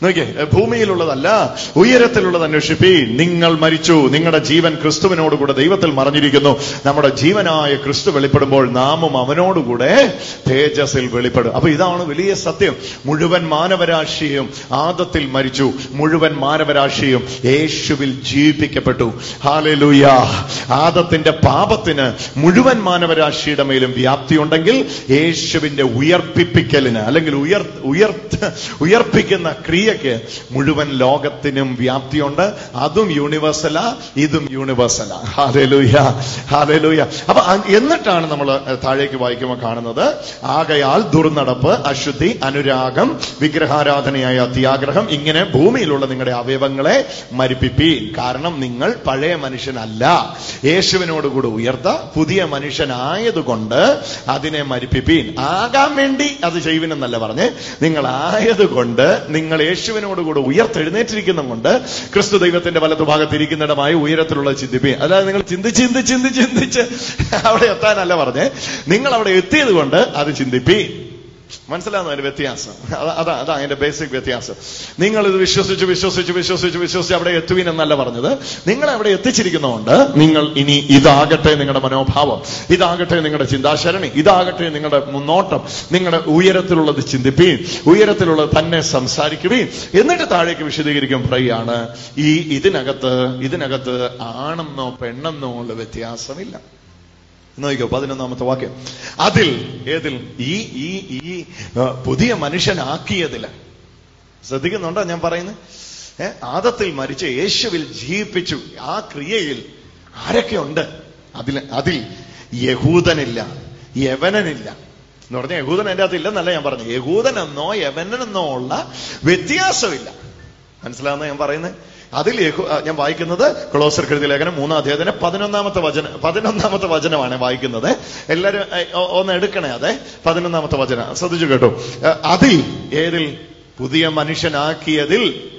നോക്കിയേ ഭൂമിയിലുള്ളതല്ല ഉയരത്തിലുള്ളത് അന്വേഷിപ്പി. നിങ്ങൾ മരിച്ചു. നിങ്ങളുടെ ജീവൻ ക്രിസ്തുവിനോടുകൂടെ ദൈവത്തിൽ മറിഞ്ഞിരിക്കുന്നു. നമ്മുടെ ജീവനായ ക്രിസ്തു വെളിപ്പെടുമ്പോൾ നാമും അവനോടുകൂടെ തേജസ്സിൽ വെളിപ്പെടും. അപ്പൊ ഇതാണ് വലിയ സത്യം. മുഴുവൻ മാനവരാശിയും ആദത്തിൽ മരിച്ചു. മുഴുവൻ മാനവരാശിയും യേശുവിൽ ജീവിപ്പിക്കപ്പെട്ടു ഹാലലൂയ ആദത്തിന്റെ പാപത്തിന് മുഴുവൻ മാനവരാശിയുടെ മേലും വ്യാപ്തിയുണ്ടെങ്കിൽ യേശുവിന്റെ ഉയർപ്പിപ്പിക്കലിന് അല്ലെങ്കിൽ ഉയർ ഉയർപ്പിക്കുന്ന ഉയർപ്പിക്കുന്ന ക്രിയയ്ക്ക് മുഴുവൻ ലോകത്തിനും വ്യാപ്തിയുണ്ട്. അതും യൂണിവേഴ്സല ഇതും യൂണിവേഴ്സല ഹാലലൂയ ഹാലലൂയ അപ്പൊ എന്നിട്ടാണ് നമ്മൾ താഴേക്ക് വായിക്കുമ്പോൾ കാണുന്നത്. ആകയാൽ ദുർനടപ്പ് അശുദ്ധി അനുരാഗം വിഗ്രഹാരാധനയായ അത്യാഗ്രഹം ഇങ്ങനെ ഭൂമിയിലുള്ള നിങ്ങളുടെ അവയവങ്ങളെ മരിപ്പിപ്പീൻ. കാരണം നിങ്ങൾ പഴയ മനുഷ്യനല്ല. യേശുവിനോടുകൂടി ഉയർത്ത പുതിയ മനുഷ്യനായതുകൊണ്ട് അതിനെ മരിപ്പിപ്പീൻ. ആകാൻ വേണ്ടി അത് ചെയ്യുവിനെന്നല്ല പറഞ്ഞ് നിങ്ങൾ ആയതുകൊണ്ട് നിങ്ങൾ യേശുവിനോടുകൂടി ഉയർത്തെഴുന്നേറ്റിരിക്കുന്ന കൊണ്ട് ക്രിസ്തു ദൈവത്തിന്റെ വലതുഭാഗത്തിരിക്കുന്നിടമായി ഉയരത്തിലുള്ള ചിന്തിപ്പി. അതായത് നിങ്ങൾ ചിന്തിച്ച് ചിന്തിച്ച് ചിന്തിച്ച് അവിടെ എത്താനല്ല പറഞ്ഞേ. നിങ്ങൾ അവിടെ എത്തിയത് കൊണ്ട് അത് ചിന്തിപ്പീൻ മനസ്സിലാകുന്നു അതിന്റെ വ്യത്യാസം. അതാ അതാ അതാ അതിന്റെ ബേസിക് വ്യത്യാസം. നിങ്ങൾ ഇത് വിശ്വസിച്ച് വിശ്വസിച്ച് വിശ്വസിച്ച് വിശ്വസിച്ച് അവിടെ എത്തുവിൻ എന്നല്ല പറഞ്ഞത്. നിങ്ങൾ അവിടെ എത്തിച്ചിരിക്കുന്നതുകൊണ്ട് നിങ്ങൾ ഇനി ഇതാകട്ടെ നിങ്ങളുടെ മനോഭാവം. ഇതാകട്ടെ നിങ്ങളുടെ ചിന്താശരണി. ഇതാകട്ടെ നിങ്ങളുടെ മുന്നോട്ടം. നിങ്ങളുടെ ഉയരത്തിലുള്ളത് ചിന്തിപ്പീൻ. ഉയരത്തിലുള്ളത് തന്നെ സംസാരിക്കുകയും എന്നിട്ട് താഴേക്ക് വിശദീകരിക്കും പ്രയാണ് ഈ ഇതിനകത്ത് ഇതിനകത്ത് ആണെന്നോ പെണ്ണെന്നോ ഉള്ള വ്യത്യാസമില്ല. നോക്കിക്കോ പതിനൊന്നാമത്തെ വാക്യം. അതിൽ ഏതിൽ? ഈ ഈ ഈ പുതിയ മനുഷ്യനാക്കിയതിൽ. ശ്രദ്ധിക്കുന്നുണ്ടോ ഞാൻ പറയുന്നത്? ആദത്തിൽ മരിച്ച യേശുവിൽ ജീവിപ്പിച്ചു. ആ ക്രിയയിൽ ആരൊക്കെ ഉണ്ട് അതിൽ അതിൽ യഹൂദനില്ല യവനനില്ല. എന്ന് പറഞ്ഞ യഹൂദൻ എന്റെ അകത്ത് ഇല്ലെന്നല്ല ഞാൻ പറഞ്ഞു യഹൂദനെന്നോ യവനെന്നോ ഉള്ള വ്യത്യാസമില്ല. മനസ്സിലാവുന്ന ഞാൻ പറയുന്നത്? അതിൽ ഞാൻ വായിക്കുന്നത് ക്ലോസർ കൃതി ലേഖനം മൂന്നാം അധ്യായത്തിന് പതിനൊന്നാമത്തെ വചന പതിനൊന്നാമത്തെ വചനമാണ് വായിക്കുന്നത്. എല്ലാവരും ഒന്ന് എടുക്കണേ അതെ? പതിനൊന്നാമത്തെ വചന. ശ്രദ്ധിച്ചു കേട്ടോ. അതിൽ ഏതിൽ പുതിയ മനുഷ്യനാക്കിയതിൽ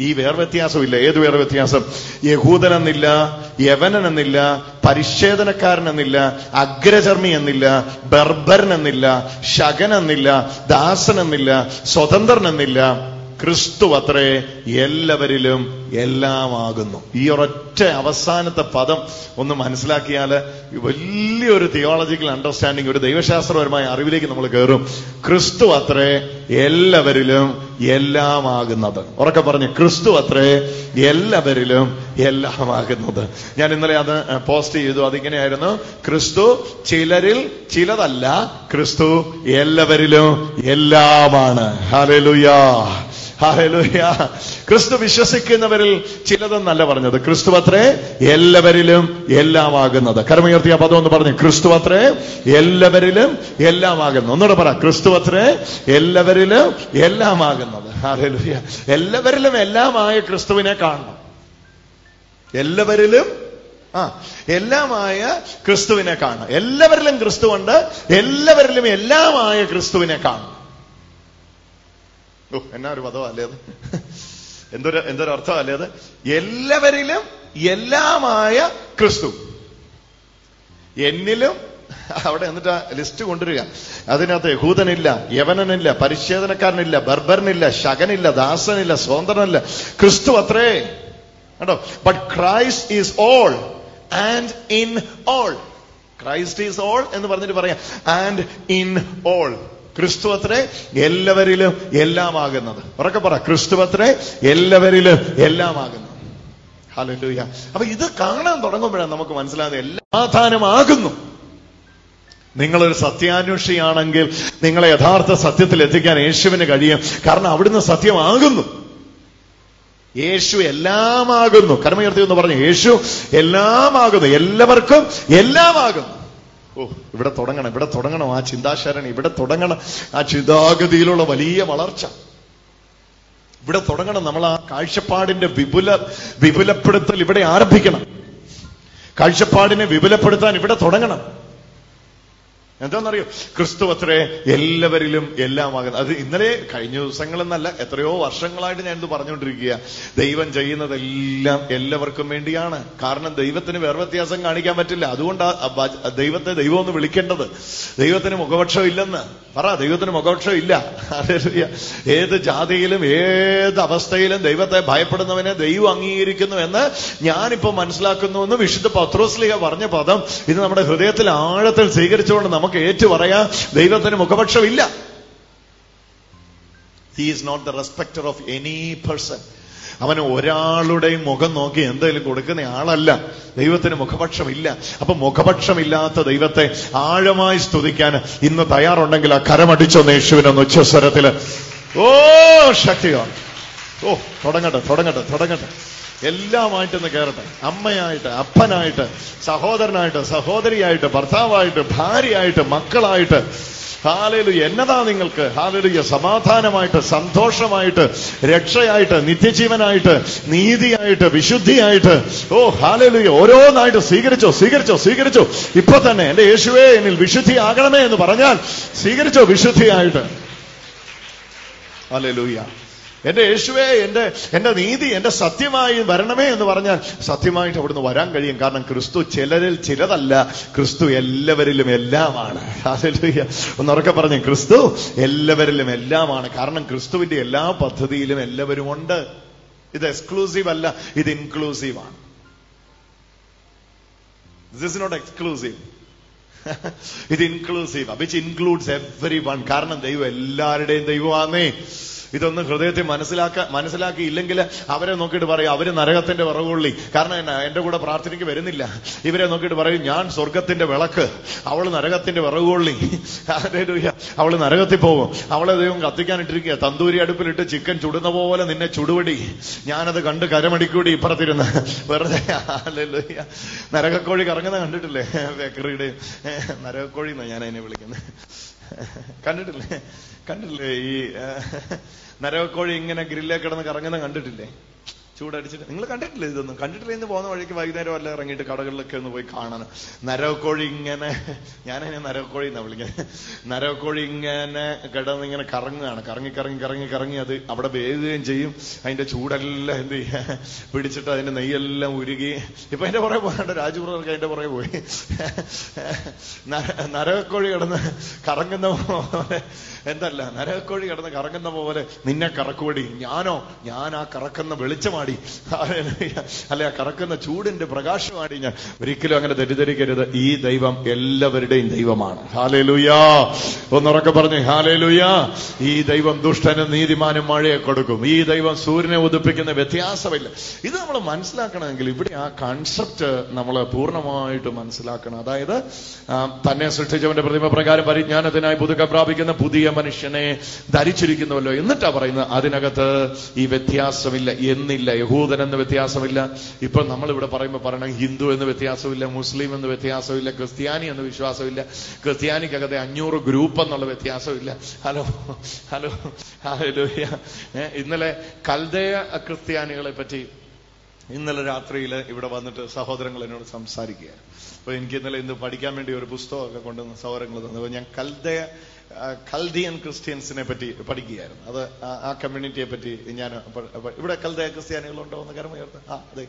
ഈ വേർ വ്യത്യാസമില്ല ഏത് വേർ വ്യത്യാസം യഹൂദനെന്നില്ല യവനനെന്നില്ല പരിച്ഛേദനക്കാരനെന്നില്ല അഗ്രചർമ്മി എന്നില്ല ബർബരൻ എന്നില്ല ശകൻ എന്നില്ല ദാസൻ എന്നില്ല സ്വതന്ത്രനെന്നില്ല ക്രിസ്തു അത്രേ എല്ലാവരിലും എല്ലാമാകുന്നു. ഈ ഒരൊറ്റ അവസാനത്തെ പദം ഒന്ന് മനസ്സിലാക്കിയാൽ വലിയൊരു തിയോളജിക്കൽ അണ്ടർസ്റ്റാൻഡിങ് ഒരു ദൈവശാസ്ത്രപരമായ അറിവിലേക്ക് നമ്മൾ കയറും ക്രിസ്തു അത്രേ എല്ലാവരിലും എല്ലാമാകുന്നത്. ഉറക്കെ പറഞ്ഞു ക്രിസ്തു അത്രേ എല്ലാവരിലും എല്ലാമാകുന്നത്. ഞാൻ ഇന്നലെ അത് പോസ്റ്റ് ചെയ്തു. അതിങ്ങനെയായിരുന്നു? ക്രിസ്തു ചിലരിൽ ചിലതല്ല ക്രിസ്തു എല്ലാവരിലും എല്ലാമാണ്. ഹാലലുയാ ക്രിസ്തു വിശ്വസിക്കുന്നവരിൽ ചിലതെന്നല്ല പറഞ്ഞത്. ക്രിസ്തു അത്രേ എല്ലാവരിലും എല്ലാമാകുന്നത്. കർമ്മയർത്തിയ പദം ഒന്ന് പറഞ്ഞു. ക്രിസ്തു അത്രേ എല്ലാവരിലും എല്ലാമാകുന്നത്. ഒന്നുകൂടെ പറ. ക്രിസ്തു അത്രേ എല്ലാവരിലും എല്ലാമാകുന്നത്. ഹാലലൂയ. എല്ലാവരിലും എല്ലാമായ ക്രിസ്തുവിനെ കാണണം. എല്ലാവരിലും ആ എല്ലാമായ ക്രിസ്തുവിനെ കാണണം. എല്ലാവരിലും ക്രിസ്തുവുണ്ട് എല്ലാവരിലും എല്ലാമായ ക്രിസ്തുവിനെ കാണണം. എന്നാ ഒരു പദം അല്ലേ അത്? എന്തൊരു എന്തൊരു അർത്ഥം അല്ലേ അത്? എല്ലാവരിലും എല്ലാമായ ക്രിസ്തു. എന്നിലും അവിടെ എന്നിട്ട് ലിസ്റ്റ് കൊണ്ടുവരിക. അതിനകത്ത് യഹൂദനില്ല യവനനില്ല പരിച്ഛേദനക്കാരനില്ല ബർബറിനില്ല ശകനില്ല ദാസനില്ല സ്വതന്ത്രനില്ല. ക്രിസ്തു അത്രേ. കേട്ടോ but Christ is all and in all Christ is all എന്ന് പറഞ്ഞിട്ട് പറയാം. ആൻഡ് ഇൻ ഓൾ ക്രിസ്തു അത്രേ എല്ലാവരിലും എല്ലാമാകുന്നത്. ഉറക്കെ പറ ക്രിസ്തു അത്രേ എല്ലാവരിലും എല്ലാമാകുന്നത് ഹല്ലേലൂയ. അപ്പൊ ഇത് കാണാൻ തുടങ്ങുമ്പോഴാണ് നമുക്ക് മനസ്സിലാകുന്നത് എല്ലാ സമാധാനമാകുന്നു. നിങ്ങളൊരു സത്യാന്വേഷിയാണെങ്കിൽ നിങ്ങളെ യഥാർത്ഥ സത്യത്തിൽ എത്തിക്കാൻ യേശുവിന് കഴിയും. കാരണം അവിടുന്ന് സത്യമാകുന്നു. യേശു എല്ലാമാകുന്നു. കർമ്മയർത്തി എന്ന് പറഞ്ഞു യേശു എല്ലാമാകുന്നു. എല്ലാവർക്കും എല്ലാമാകുന്നു. ഓ ഇവിടെ തുടങ്ങണം ഇവിടെ തുടങ്ങണം. ആ ചിന്താശരണി ഇവിടെ തുടങ്ങണം. ആ ചിന്താഗതിയിലുള്ള വലിയ വളർച്ച. ഇവിടെ തുടങ്ങണം. നമ്മൾ ആ കാഴ്ചപ്പാടിന്റെ വിപുല വിപുലപ്പെടുത്തൽ ഇവിടെ ആരംഭിക്കണം. കാഴ്ചപ്പാടിനെ വിപുലപ്പെടുത്താൻ ഇവിടെ തുടങ്ങണം. എന്താണെന്നറിയോ? ക്രിസ്തു അത്രേ എല്ലാവരിലും എല്ലാമാകുന്നത് അത് ഇന്നലെ കഴിഞ്ഞ ദിവസങ്ങളെന്നല്ല എത്രയോ വർഷങ്ങളായിട്ട് ഞാൻ ഇത് പറഞ്ഞുകൊണ്ടിരിക്കുക ദൈവം ചെയ്യുന്നതെല്ലാം എല്ലാവർക്കും വേണ്ടിയാണ്. കാരണം ദൈവത്തിന് വേറെ വ്യത്യാസം കാണിക്കാൻ പറ്റില്ല. അതുകൊണ്ട് ദൈവത്തെ ദൈവം ഒന്ന് വിളിക്കേണ്ടത്. ദൈവത്തിന് മുഖപക്ഷം ഇല്ലെന്ന്. പറ ദൈവത്തിന് മുഖപക്ഷം ഇല്ല. ഏത് ജാതിയിലും ഏത് അവസ്ഥയിലും ദൈവത്തെ ഭയപ്പെടുന്നവനെ ദൈവം അംഗീകരിക്കുന്നു എന്ന് ഞാനിപ്പോ മനസ്സിലാക്കുന്നു എന്ന് വിശുദ്ധ പത്രോസ്ലിഹ പറഞ്ഞ പദം ഇത് നമ്മുടെ ഹൃദയത്തിൽ ആഴത്തിൽ സ്വീകരിച്ചുകൊണ്ട് നമുക്ക് ഏറ്റു പറയാം ദൈവത്തിന് മുഖപക്ഷമില്ല. He is not the respecter of any person അവന് ഒരാളുടെയും മുഖം നോക്കി എന്തെങ്കിലും കൊടുക്കുന്ന ആളല്ല. ദൈവത്തിന് മുഖപക്ഷമില്ല. അപ്പൊ മുഖപക്ഷമില്ലാത്ത ദൈവത്തെ ആഴമായി സ്തുതിക്കാൻ ഇന്ന് തയ്യാറുണ്ടെങ്കിൽ ആ കരമടിച്ചൊന്ന് യേശുവിനൊന്ന് ഉച്ചസ്വരത്തിൽ. ഓ ശക്തിയോ ഓ തുടങ്ങട്ടെ തുടങ്ങട്ടെ തുടങ്ങട്ടെ. എല്ലാമായിട്ടൊന്ന് കയറട്ടെ അമ്മയായിട്ട് അപ്പനായിട്ട് സഹോദരനായിട്ട് സഹോദരിയായിട്ട് ഭർത്താവായിട്ട് ഭാര്യയായിട്ട് മക്കളായിട്ട്. ഹാലലു എന്നതാ നിങ്ങൾക്ക്? ഹാലലുയ. സമാധാനമായിട്ട് സന്തോഷമായിട്ട് രക്ഷയായിട്ട് നിത്യജീവനായിട്ട് നീതിയായിട്ട് വിശുദ്ധിയായിട്ട്. ഓ ഹാലലുയ. ഓരോന്നായിട്ട് സ്വീകരിച്ചോ സ്വീകരിച്ചോ സ്വീകരിച്ചോ. ഇപ്പൊ തന്നെ എന്റെ യേശുവേ എന്നിൽ വിശുദ്ധി ആകണമേ എന്ന് പറഞ്ഞാൽ സ്വീകരിച്ചോ വിശുദ്ധിയായിട്ട്? ഹാലലൂയ. എന്റെ യേശുവേ എന്റെ എന്റെ നീതി എന്റെ സത്യമായി വരണമേ എന്ന് പറഞ്ഞാൽ സത്യമായിട്ട് അവിടുന്ന് വരാൻ കഴിയും. കാരണം ക്രിസ്തു ചിലരിൽ ചിലതല്ല. ക്രിസ്തു എല്ലാവരിലും എല്ലാമാണ്. ഒന്നുറക്കെ പറഞ്ഞു ക്രിസ്തു എല്ലാവരിലും എല്ലാമാണ്. കാരണം ക്രിസ്തുവിന്റെ എല്ലാ പദ്ധതിയിലും എല്ലാവരും ഉണ്ട്. ഇത് എക്സ്ക്ലൂസീവ് അല്ല ഇത് ഇൻക്ലൂസീവ് ആണ്. ദിസ് ഇസ് നോട്ട് എക്സ്ക്ലൂസീവ് ഇത് inclusive which includes everyone കാരണം ദൈവം എല്ലാവരുടെയും ദൈവമാന്നേ. ഇതൊന്നും ഹൃദയത്തെ മനസ്സിലാക്ക മനസ്സിലാക്കിയില്ലെങ്കിൽ അവരെ നോക്കിയിട്ട് പറയും അവർ നരകത്തിന്റെ വിറകുള്ളി കാരണം എന്റെ കൂടെ പ്രാർത്ഥനയ്ക്ക് വരുന്നില്ല. ഇവരെ നോക്കിയിട്ട് പറയും ഞാൻ സ്വർഗത്തിന്റെ വിളക്ക്. അവൾ നരകത്തിന്റെ വിറകുള്ളി അവൾ നരകത്തിൽ പോകും. അവളെ ദൈവം കത്തിക്കാനിട്ടിരിക്കുക തന്തൂരി അടുപ്പിലിട്ട് ചിക്കൻ ചുടുന്ന പോലെ നിന്നെ ചുടുവടി ഞാനത് കണ്ട് കരമടിക്കൂടി ഇപ്പുറത്തിരുന്ന്. വെറുതെ. നരകക്കോഴി കറങ്ങുന്ന കണ്ടിട്ടില്ലേ? ബേക്കറിയുടെ നരകക്കോഴി എന്നാ ഞാൻ അതിനെ വിളിക്കുന്നത്. കണ്ടിട്ടില്ലേ? കണ്ടിട്ടില്ലേ ഈ നരകക്കോഴി ഇങ്ങനെ ഗ്രില്ലേ കിടന്ന് കറങ്ങുന്ന കണ്ടിട്ടില്ലേ? ചൂടടിച്ചിട്ട് നിങ്ങൾ കണ്ടിട്ടില്ല ഇതൊന്നും? കണ്ടിട്ടില്ല ഇന്ന് പോകുന്ന വഴിക്ക് വൈകുന്നേരം അല്ല ഇറങ്ങിയിട്ട് കടകളിലൊക്കെ ഒന്ന് പോയി കാണണം നരവക്കോഴി ഇങ്ങനെ ഞാനതിനെ നരവക്കോഴി എന്നാ വിളിക്കുന്നത്. നരവക്കോഴി ഇങ്ങനെ കിടന്ന് ഇങ്ങനെ കറങ്ങുകയാണ്. കറങ്ങി കറങ്ങി കറങ്ങി കറങ്ങി അത് അവിടെ വേകുകയും ചെയ്യും. അതിന്റെ ചൂടെല്ലാം എന്ത് ചെയ്യാ? പിടിച്ചിട്ട് അതിന്റെ നെയ്യെല്ലാം ഉരുകി. ഇപ്പൊ അതിന്റെ പുറകെ പോകാണ്ട് രാജപുറമൊക്കെ അതിന്റെ പുറകെ പോയി. നര- നരകക്കോഴി കിടന്ന് കറങ്ങുന്ന പോലെ. എന്തല്ല? നരകക്കോഴി കിടന്ന് കറങ്ങുന്ന പോലെ നിന്നെ കറക്കുവടി. ഞാനോ? ഞാൻ ആ കറക്കുന്ന വെളിച്ചമാടി. പ്രകാശമാടി അല്ലെ കറക്കുന്ന ചൂടിന്റെ പ്രകാശമാടി ഞാൻ ഒരിക്കലും അങ്ങനെ തെറ്റിദ്ധരിക്കരുത്. ഈ ദൈവം എല്ലാവരുടെയും ദൈവമാണ്. ഹാലേലുയാ. ഒന്നുറക്കെ പറഞ്ഞു ഹാലേലുയാ. ഈ ദൈവം ദുഷ്ടനും നീതിമാനും മഴയെ കൊടുക്കും. ഈ ദൈവം സൂര്യനെ ഉദിപ്പിക്കുന്ന വ്യത്യാസമില്ല. ഇത് നമ്മൾ മനസ്സിലാക്കണമെങ്കിൽ ഇവിടെ ആ കൺസെപ്റ്റ് നമ്മൾ പൂർണമായിട്ട് മനസ്സിലാക്കണം. അതായത് തന്നെ സൃഷ്ടിച്ചവന്റെ പ്രതിമ പ്രകാരം പരിജ്ഞാനത്തിനായി പുതുക്കം പ്രാപിക്കുന്ന പുതിയ മനുഷ്യനെ ധരിച്ചിരിക്കുന്നുവല്ലോ എന്നിട്ടാ പറയുന്നത് അതിനകത്ത് ഈ വ്യത്യാസമില്ല എന്നില്ല യഹൂദൻ എന്ന വ്യത്യാസമില്ല. ഇപ്പൊ നമ്മൾ ഇവിടെ പറയുമ്പോൾ പറയണം ഹിന്ദു എന്ന് വ്യത്യാസമില്ല മുസ്ലിം എന്ന് വ്യത്യാസമില്ല ക്രിസ്ത്യാനി എന്ന് വിശ്വാസമില്ല. ക്രിസ്ത്യാനിക്കകത്തെ അഞ്ഞൂറ് ഗ്രൂപ്പ് എന്നുള്ള വ്യത്യാസമില്ല. ഹലോ ഹലോ ഹലോ ഇന്നലെ കൽദയ ക്രിസ്ത്യാനികളെ പറ്റി ഇന്നലെ രാത്രിയിൽ ഇവിടെ വന്നിട്ട് സഹോദരങ്ങൾ എന്നോട് സംസാരിക്കുകയാണ് അപ്പൊ എനിക്ക് ഇന്നലെ ഇന്ന് പഠിക്കാൻ വേണ്ടി ഒരു പുസ്തകമൊക്കെ കൊണ്ടുവന്ന് സഹോദരങ്ങൾ തന്നു. ഞാൻ കൽദയ കൽദിയൻ ക്രിസ്ത്യൻസിനെ പറ്റി പഠിക്കുകയായിരുന്നു. അത് ആ- കമ്മ്യൂണിറ്റിയെ പറ്റി ഞാൻ ഇവിടെ കൽദയ ക്രിസ്ത്യാനികളുണ്ടോ എന്ന് കരം ആ അതെ.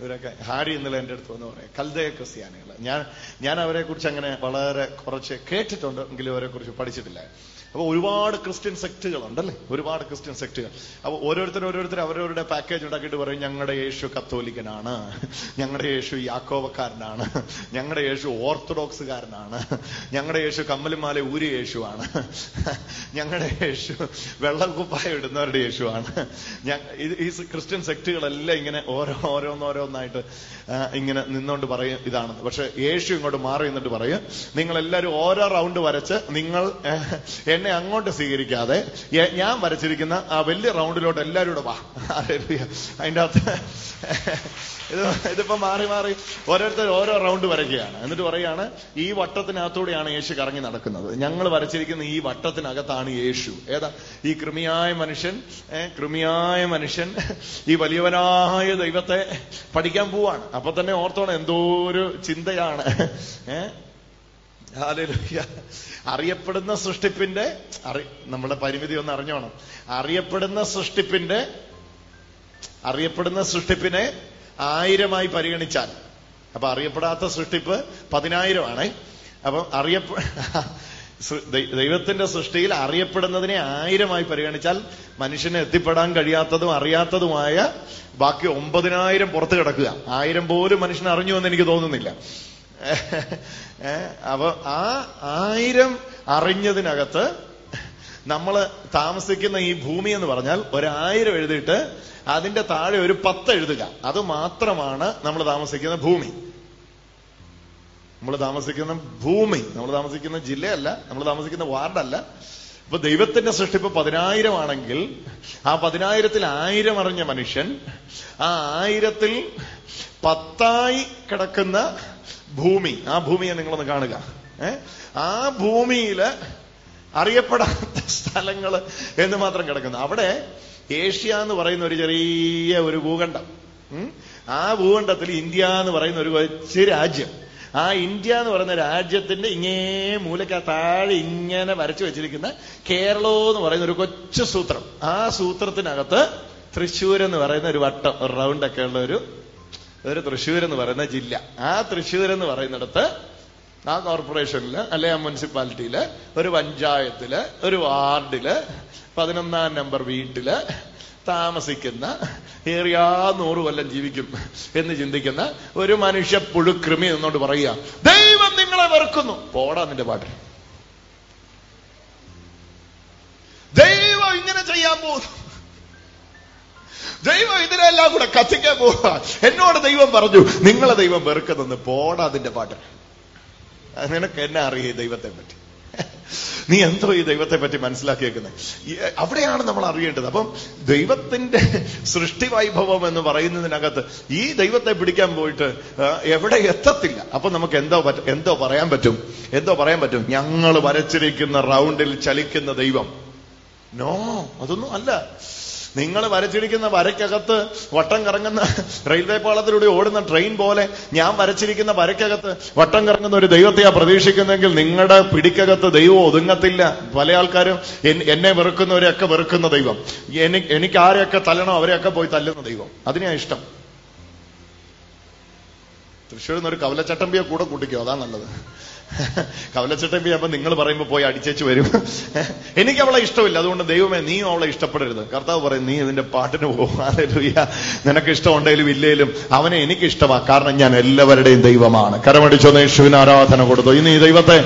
ഇവരൊക്കെ ഹാരി ഇന്നലെ എന്റെ അടുത്ത് വന്ന് പറയാം. കൽദയ ക്രിസ്ത്യാനികൾ. ഞാൻ ഞാൻ അവരെ കുറിച്ച് അങ്ങനെ വളരെ കുറച്ച് കേട്ടിട്ടുണ്ട് എങ്കിലും അവരെ കുറിച്ച് പഠിച്ചിട്ടില്ല. അപ്പൊ ഒരുപാട് ക്രിസ്ത്യൻ സെക്റ്റുകൾ ഉണ്ടല്ലേ ഒരുപാട് ക്രിസ്ത്യൻ സെക്റ്റുകൾ. അപ്പൊ ഓരോരുത്തർ ഓരോരുത്തർ അവരവരുടെ പാക്കേജ് ഉണ്ടാക്കിയിട്ട് പറയും ഞങ്ങളുടെ യേശു കത്തോലിക്കനാണ്. ഞങ്ങളുടെ യേശു യാക്കോവക്കാരനാണ്. ഞങ്ങളുടെ യേശു ഓർത്തഡോക്സുകാരനാണ്. ഞങ്ങളുടെ യേശു കമ്മലുമാല ഊരി യേശുവാണ്. ഞങ്ങളുടെ യേശു വെള്ളക്കുപ്പായ ഇടുന്നവരുടെ യേശുവാണ്. ഈ ക്രിസ്ത്യൻ സെക്റ്റുകളെല്ലാം ഇങ്ങനെ ഓരോ ഓരോന്നോരോന്നായിട്ട് ആ, ഇങ്ങനെ നിന്നുകൊണ്ട് പറയും ഇതാണ് പക്ഷെ യേശു ഇങ്ങോട്ട് മാറി നിന്നിട്ട് പറയും നിങ്ങൾ എല്ലാവരും ഓരോ റൗണ്ട് വരച്ച് നിങ്ങൾ എന്നെ അങ്ങോട്ട് സ്വീകരിക്കാതെ ഞാൻ വരച്ചിരിക്കുന്ന ആ വലിയ റൗണ്ടിലോട്ട് എല്ലാവരും കൂടെ വാ. അതിന്റെ അകത്ത് ഇത് ഇതിപ്പോ മാറി മാറി ഓരോരുത്തർ ഓരോ റൗണ്ട് വരയ്ക്കുകയാണ്. എന്നിട്ട് പറയാണ് ഈ വട്ടത്തിനകത്തൂടെയാണ് യേശു കറങ്ങി നടക്കുന്നത്. ഞങ്ങൾ വരച്ചിരിക്കുന്ന ഈ വട്ടത്തിനകത്താണ് യേശു. ഏതാ? ഈ കൃമിയായ മനുഷ്യൻ കൃമിയായ മനുഷ്യൻ ഈ വലിയവനായ ദൈവത്തെ പഠിക്കാൻ പോവാണ്. അപ്പൊ തന്നെ ഓർത്തോണം എന്തോ ഒരു ചിന്തയാണ്. ഏഹ്. അറിയപ്പെടുന്ന സൃഷ്ടിപ്പിന്റെ അറി നമ്മുടെ പരിമിതി ഒന്ന് അറിഞ്ഞോണം. അറിയപ്പെടുന്ന സൃഷ്ടിപ്പിന്റെ അറിയപ്പെടുന്ന സൃഷ്ടിപ്പിനെ ആയിരമായി പരിഗണിച്ചാൽ. അപ്പൊ അറിയപ്പെടാത്ത സൃഷ്ടിപ്പ് പതിനായിരമാണ്. അപ്പൊ അറിയപ്പ സൃ- ദൈവത്തിന്റെ സൃഷ്ടിയിൽ അറിയപ്പെടുന്നതിനെ ആയിരമായി പരിഗണിച്ചാൽ മനുഷ്യന് എത്തിപ്പെടാൻ കഴിയാത്തതും അറിയാത്തതുമായ ബാക്കി ഒമ്പതിനായിരം പുറത്ത് കിടക്കുക. ആയിരം പോലും മനുഷ്യൻ അറിഞ്ഞു എന്ന് എനിക്ക് തോന്നുന്നില്ല. അപ്പൊ ആ ആയിരം അറിഞ്ഞതിനകത്ത് നമ്മൾ താമസിക്കുന്ന ഈ ഭൂമി എന്ന് പറഞ്ഞാൽ ഒരായിരം എഴുതിയിട്ട് അതിന്റെ താഴെ ഒരു പത്ത് എഴുതുക. അത് മാത്രമാണ് നമ്മൾ താമസിക്കുന്ന ഭൂമി. നമ്മൾ താമസിക്കുന്ന ഭൂമി. നമ്മൾ താമസിക്കുന്ന ജില്ലയല്ല നമ്മൾ താമസിക്കുന്ന വാർഡല്ല. ഇപ്പൊ ദൈവത്തിന്റെ സൃഷ്ടിപ്പ് പതിനായിരം ആണെങ്കിൽ ആ പതിനായിരത്തിൽ ആയിരം അറിഞ്ഞ മനുഷ്യൻ ആ ആയിരത്തിൽ പത്തായി കിടക്കുന്ന ഭൂമി. ആ ഭൂമിയെ നിങ്ങളൊന്ന് കാണുക. ആ ഭൂമിയിൽ അറിയപ്പെടാത്ത സ്ഥലങ്ങൾ എന്ന് മാത്രം കിടക്കുന്നു. അവിടെ ഏഷ്യ എന്ന് പറയുന്ന ഒരു ചെറിയ ഒരു ഭൂഖണ്ഡം. ആ ഭൂഖണ്ഡത്തിൽ ഇന്ത്യ എന്ന് പറയുന്ന ഒരു കൊച്ചു രാജ്യം. ആ ഇന്ത്യ എന്ന് പറയുന്ന രാജ്യത്തിന്റെ ഇങ്ങേ മൂലക്ക താഴെ ഇങ്ങനെ വരച്ചു വെച്ചിരിക്കുന്ന കേരളം എന്ന് പറയുന്ന ഒരു കൊച്ചു സൂത്രം. ആ സൂത്രത്തിനകത്ത് തൃശ്ശൂർ എന്ന് പറയുന്ന ഒരു വട്ടം റൗണ്ട് ഒക്കെ ഉള്ള ഒരു ഒരു തൃശ്ശൂർ എന്ന് പറയുന്ന ജില്ല. ആ തൃശ്ശൂർ എന്ന് പറയുന്നിടത്ത് ആ കോർപ്പറേഷനിൽ അല്ലെ ആ മുനിസിപ്പാലിറ്റിയിൽ ഒരു പഞ്ചായത്തിൽ ഒരു വാർഡിൽ പതിനൊന്നാം നമ്പർ വീട്ടിൽ താമസിക്കുന്ന ഏറിയാ നൂറ് കൊല്ലം ജീവിക്കും എന്ന് ചിന്തിക്കുന്ന ഒരു മനുഷ്യ പുഴുക്രിമി എന്നോട് പറയുക ദൈവം നിങ്ങളെ വെറുക്കുന്നു. പോടാ നിന്റെ പാട്ട്. ദൈവം ഇങ്ങനെ ചെയ്യാൻ പോകുന്നു. ദൈവം ഇതിനെല്ലാം കൂടെ കത്തിക്കാൻ പോവുക എന്നോട് ദൈവം പറഞ്ഞു നിങ്ങളെ ദൈവം വെറുക്കുന്നെന്ന് പോടാ അതിന്റെ പാട്ട്. നിനക്ക് എന്നെ അറിയേ ദൈവത്തെ പറ്റി? നീ എന്തോ ഈ ദൈവത്തെ പറ്റി മനസ്സിലാക്കിയേക്കുന്നത് അവിടെയാണ് നമ്മൾ അറിയേണ്ടത്. അപ്പം ദൈവത്തിന്റെ സൃഷ്ടി വൈഭവം എന്ന് പറയുന്നതിനകത്ത് ഈ ദൈവത്തെ പിടിക്കാൻ പോയിട്ട് എവിടെ എത്തത്തില്ല. അപ്പൊ നമുക്ക് എന്തോ എന്തോ പറയാൻ പറ്റും? എന്തോ പറയാൻ പറ്റും? ഞങ്ങൾ വരച്ചിരിക്കുന്ന റൗണ്ടിൽ ചലിക്കുന്ന ദൈവം. നോ അതൊന്നും അല്ല. നിങ്ങൾ വരച്ചിരിക്കുന്ന വരയ്ക്കകത്ത് വട്ടം കറങ്ങുന്ന റെയിൽവേ പാളത്തിലൂടെ ഓടുന്ന ട്രെയിൻ പോലെ ഞാൻ വരച്ചിരിക്കുന്ന വരയ്ക്കകത്ത് വട്ടം കറങ്ങുന്ന ഒരു ദൈവത്തെയാ പ്രതീക്ഷിക്കുന്നെങ്കിൽ നിങ്ങളുടെ പിടിക്കകത്ത് ദൈവം ഒതുങ്ങത്തില്ല. പല ആൾക്കാരും എന്നെ വെറുക്കുന്നവരെയൊക്കെ വെറുക്കുന്ന ദൈവം. എനിക്ക് ആരെയൊക്കെ തല്ലണോ അവരെയൊക്കെ പോയി തല്ലുന്ന ദൈവം. അതിനെയാ ഇഷ്ടം. തൃശ്ശൂരിൽ നിന്ന് ഒരു കവലച്ചട്ടമ്പിയെ കൂടെ കൂട്ടിക്കോ അതാ നല്ലത്. കവലച്ചട്ടമ്പി അപ്പൊ നിങ്ങൾ പറയുമ്പോ പോയി അടിച്ചേച്ച് വരും. എനിക്ക് അവളെ ഇഷ്ടമില്ല. അതുകൊണ്ട് ദൈവമേ നീ അവളെ ഇഷ്ടപ്പെടരുത്. കർത്താവ് പറയും നീ ഇതിന്റെ പാട്ടിന് പോകുക നിനക്ക് ഇഷ്ടമുണ്ടെങ്കിലും ഇല്ലേലും അവനെ എനിക്ക് ഇഷ്ടമാ. കാരണം ഞാൻ എല്ലാവരുടെയും ദൈവമാണ്. കരമടിച്ചൊന്ന് യേശുവിന് ആരാധന കൊടുത്തു. ഇനി ഈ ദൈവത്തെ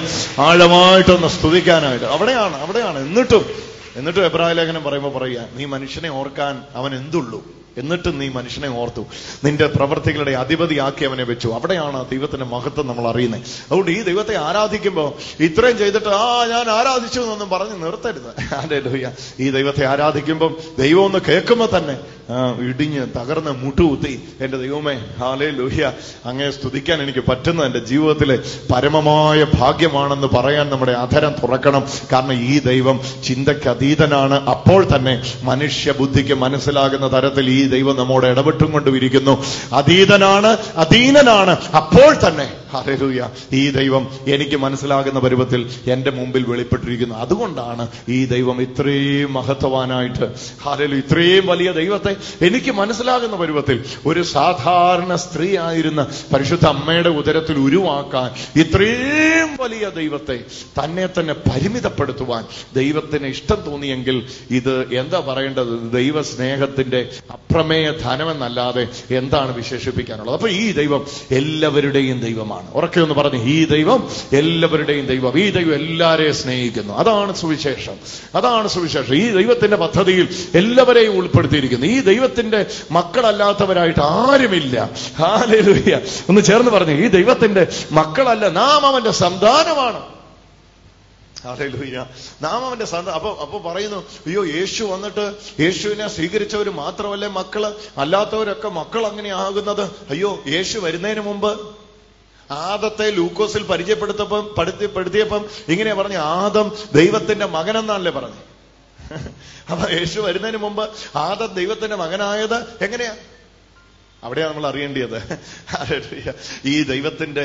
ആഴമായിട്ടൊന്ന് സ്തുതിക്കാനായിട്ട്. അവിടെയാണ് അവിടെയാണ്. എന്നിട്ടും എന്നിട്ടും എബ്രാഹിം ലേഖനം പറയുമ്പോൾ പറയുക നീ മനുഷ്യനെ ഓർക്കാൻ അവൻ എന്തുള്ളൂ? എന്നിട്ടും നീ മനുഷ്യനെ ഓർത്തു. നിന്റെ പ്രവർത്തികളുടെ അധിപതിയാക്കി അവനെ വെച്ചു. അവിടെയാണ് ദൈവത്തിന്റെ മഹത്വം നമ്മൾ അറിയുന്നത് അതുകൊണ്ട് ഈ ദൈവത്തെ ആരാധിക്കുമ്പോൾ ഇത്രയും ചെയ്തിട്ട് ആ ഞാൻ ആരാധിച്ചു എന്നൊന്നും പറഞ്ഞ് നിർത്തരുത്. അതെ ലോയ്യ ഈ ദൈവത്തെ ആരാധിക്കുമ്പോൾ ദൈവം ഒന്ന് കേൾക്കുമ്പോൾ തന്നെ ഇടിഞ്ഞ് തകർന്ന് മുട്ടുകുത്തി. എന്റെ ദൈവമേ ഹാലേ ലോഹ്യ അങ്ങനെ സ്തുതിക്കാൻ എനിക്ക് പറ്റുന്ന എന്റെ ജീവിതത്തിലെ പരമമായ ഭാഗ്യമാണെന്ന് പറയാൻ നമ്മുടെ അധരം തുറക്കണം. കാരണം ഈ ദൈവം ചിന്തയ്ക്ക് അതീതനാണ്. അപ്പോൾ തന്നെ മനുഷ്യ ബുദ്ധിക്ക് മനസ്സിലാകുന്ന തരത്തിൽ ഈ ദൈവം നമ്മോട് ഇടപെട്ടും കൊണ്ടിരിക്കുന്നു അതീതനാണ് അധീനനാണ് അപ്പോൾ തന്നെ ഹരലൂയ ഈ ദൈവം എനിക്ക് മനസ്സിലാകുന്ന പരുവത്തിൽ എന്റെ മുമ്പിൽ വെളിപ്പെട്ടിരിക്കുന്നു. അതുകൊണ്ടാണ് ഈ ദൈവം ഇത്രയും മഹത്വവാനായിട്ട് ഹരലു ഇത്രയും വലിയ ദൈവത്തെ എനിക്ക് മനസ്സിലാകുന്ന പരുവത്തിൽ ഒരു സാധാരണ സ്ത്രീ ആയിരുന്ന പരിശുദ്ധ അമ്മയുടെ ഉദരത്തിൽ ഉരുവാക്കാൻ ഇത്രയും വലിയ ദൈവത്തെ തന്നെ തന്നെ പരിമിതപ്പെടുത്തുവാൻ ദൈവത്തിന് ഇഷ്ടം തോന്നിയെങ്കിൽ ഇത് എന്താ പറയേണ്ടത്? ദൈവ സ്നേഹത്തിന്റെ അപ്രമേയ ധനമെന്നല്ലാതെ എന്താണ് വിശേഷിപ്പിക്കാനുള്ളത്? അപ്പൊ ഈ ദൈവം എല്ലാവരുടെയും ദൈവമാണ്. ഉറക്കെ ഒന്ന് പറഞ്ഞു ഈ ദൈവം എല്ലാവരുടെയും ദൈവം. ഈ ദൈവം എല്ലാരെയും സ്നേഹിക്കുന്നു. അതാണ് സുവിശേഷം. അതാണ് സുവിശേഷം. ഈ ദൈവത്തിന്റെ പദ്ധതിയിൽ എല്ലാവരെയും ഉൾപ്പെടുത്തിയിരിക്കുന്നു. ഈ ദൈവത്തിന്റെ മക്കളല്ലാത്തവരായിട്ട് ആരുമില്ല. ഹാലേലൂയ. ഒന്ന് ചേർന്ന് പറഞ്ഞു ഈ ദൈവത്തിന്റെ മക്കളല്ല നാം അവന്റെ സന്താനമാണ്. നാം അവന്റെ സന്ത അപ്പൊ അപ്പൊ പറയുന്നു അയ്യോ യേശു വന്നിട്ട് യേശുവിനെ സ്വീകരിച്ചവർ മാത്രമല്ലേ മക്കൾ? അല്ലാത്തവരൊക്കെ മക്കൾ അങ്ങനെ ആകുന്നത് അയ്യോ യേശു വരുന്നതിന് മുമ്പ് ആദത്തെ ലൂക്കോസിൽ പരിചയപ്പെടുത്തപ്പം പഠിത്തപ്പെടുത്തിയപ്പം ഇങ്ങനെ പറഞ്ഞു ആദം ദൈവത്തിന്റെ മകനെന്നാണല്ലേ പറഞ്ഞു അപ്പൊ യേശു വരുന്നതിന് മുമ്പ് ആദം ദൈവത്തിന്റെ മകനായത് എങ്ങനെയാ? അവിടെയാണ് നമ്മൾ അറിയേണ്ടത്. ഈ ദൈവത്തിന്റെ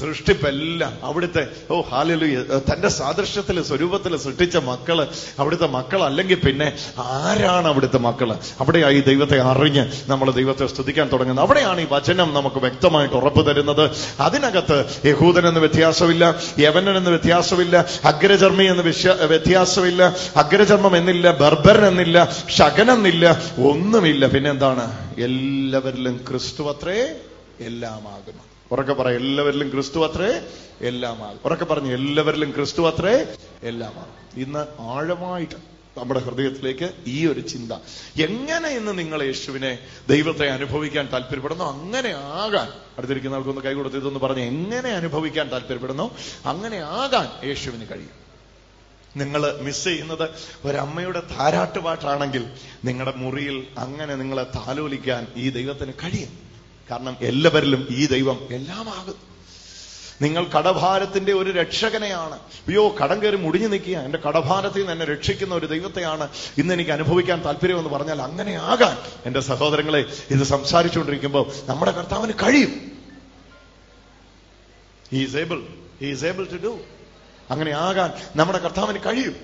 സൃഷ്ടിപ്പെല്ലാം അവിടുത്തെ ഓ ഹാലലു തന്റെ സാദൃശ്യത്തിൽ സ്വരൂപത്തിൽ സൃഷ്ടിച്ച മക്കൾ അവിടുത്തെ മക്കൾ അല്ലെങ്കിൽ പിന്നെ ആരാണ് അവിടുത്തെ മക്കൾ? അവിടെയാ ഈ ദൈവത്തെ അറിഞ്ഞ് നമ്മൾ ദൈവത്തെ സ്തുതിക്കാൻ തുടങ്ങുന്നത്. അവിടെയാണ് ഈ വചനം നമുക്ക് വ്യക്തമായിട്ട് ഉറപ്പ് തരുന്നത്. അതിനകത്ത് യഹൂദൻ യഹൂദനെന്ന് വ്യത്യാസമില്ല എന്ന് വ്യത്യാസമില്ല അഗ്രചർമ്മി എന്ന് വ്യത്യാസമില്ല അഗ്രചർമ്മം എന്നില്ല ബർബരൻ എന്നില്ല ശകനെന്നില്ല ഒന്നുമില്ല. പിന്നെന്താണ് എല്ലാവരിലും ക്രിസ്തു അത്രേ എല്ലാമാകുന്നു. ഉറക്കെ പറ എല്ലാവരിലും ക്രിസ്തു അത്രേ എല്ലാമാകും ഉറക്കെ പറഞ്ഞു എല്ലാവരിലും ക്രിസ്തു അത്രേ എല്ലാമാകും ഇന്ന് ആഴമായിട്ട് നമ്മുടെ ഹൃദയത്തിലേക്ക് ഈ ഒരു ചിന്ത എങ്ങനെ ഇന്ന് നിങ്ങൾ യേശുവിനെ ദൈവത്തെ അനുഭവിക്കാൻ താല്പര്യപ്പെടുന്നു? അങ്ങനെ ആകാൻ അടുത്തിരിക്കുന്നവർക്കൊന്ന് കൈ കൊടുത്ത് ഇതൊന്ന് പറഞ്ഞ് എങ്ങനെ അനുഭവിക്കാൻ താല്പര്യപ്പെടുന്നു? അങ്ങനെ ആകാൻ യേശുവിന് കഴിയും. നിങ്ങൾ മിസ് ചെയ്യുന്നത് ഒരമ്മയുടെ താരാട്ടുപാട്ടാണെങ്കിൽ നിങ്ങളുടെ മുറിയിൽ അങ്ങനെ നിങ്ങളെ താലോലിക്കാൻ ഈ ദൈവത്തിന് കഴിയും. കാരണം എല്ലാവരിലും ഈ ദൈവം എല്ലാമാകും. നിങ്ങൾ കടഭാരത്തിന്റെ ഒരു രക്ഷകനെയാണ്. അയ്യോ കടം കയറി മുടിഞ്ഞു നിൽക്കുക. എന്റെ കടഭാരത്തിൽ നിന്ന് എന്നെ രക്ഷിക്കുന്ന ഒരു ദൈവത്തെയാണ് ഇന്ന് എനിക്ക് അനുഭവിക്കാൻ താല്പര്യമെന്ന് പറഞ്ഞാൽ അങ്ങനെ ആകാൻ. എന്റെ സഹോദരങ്ങളെ ഇത് സംസാരിച്ചുകൊണ്ടിരിക്കുമ്പോൾ നമ്മുടെ കർത്താവിന് കഴിയും. Is able is able to do അങ്ങനെ ആകാൻ നമ്മുടെ കർത്താവിന് കഴിയും.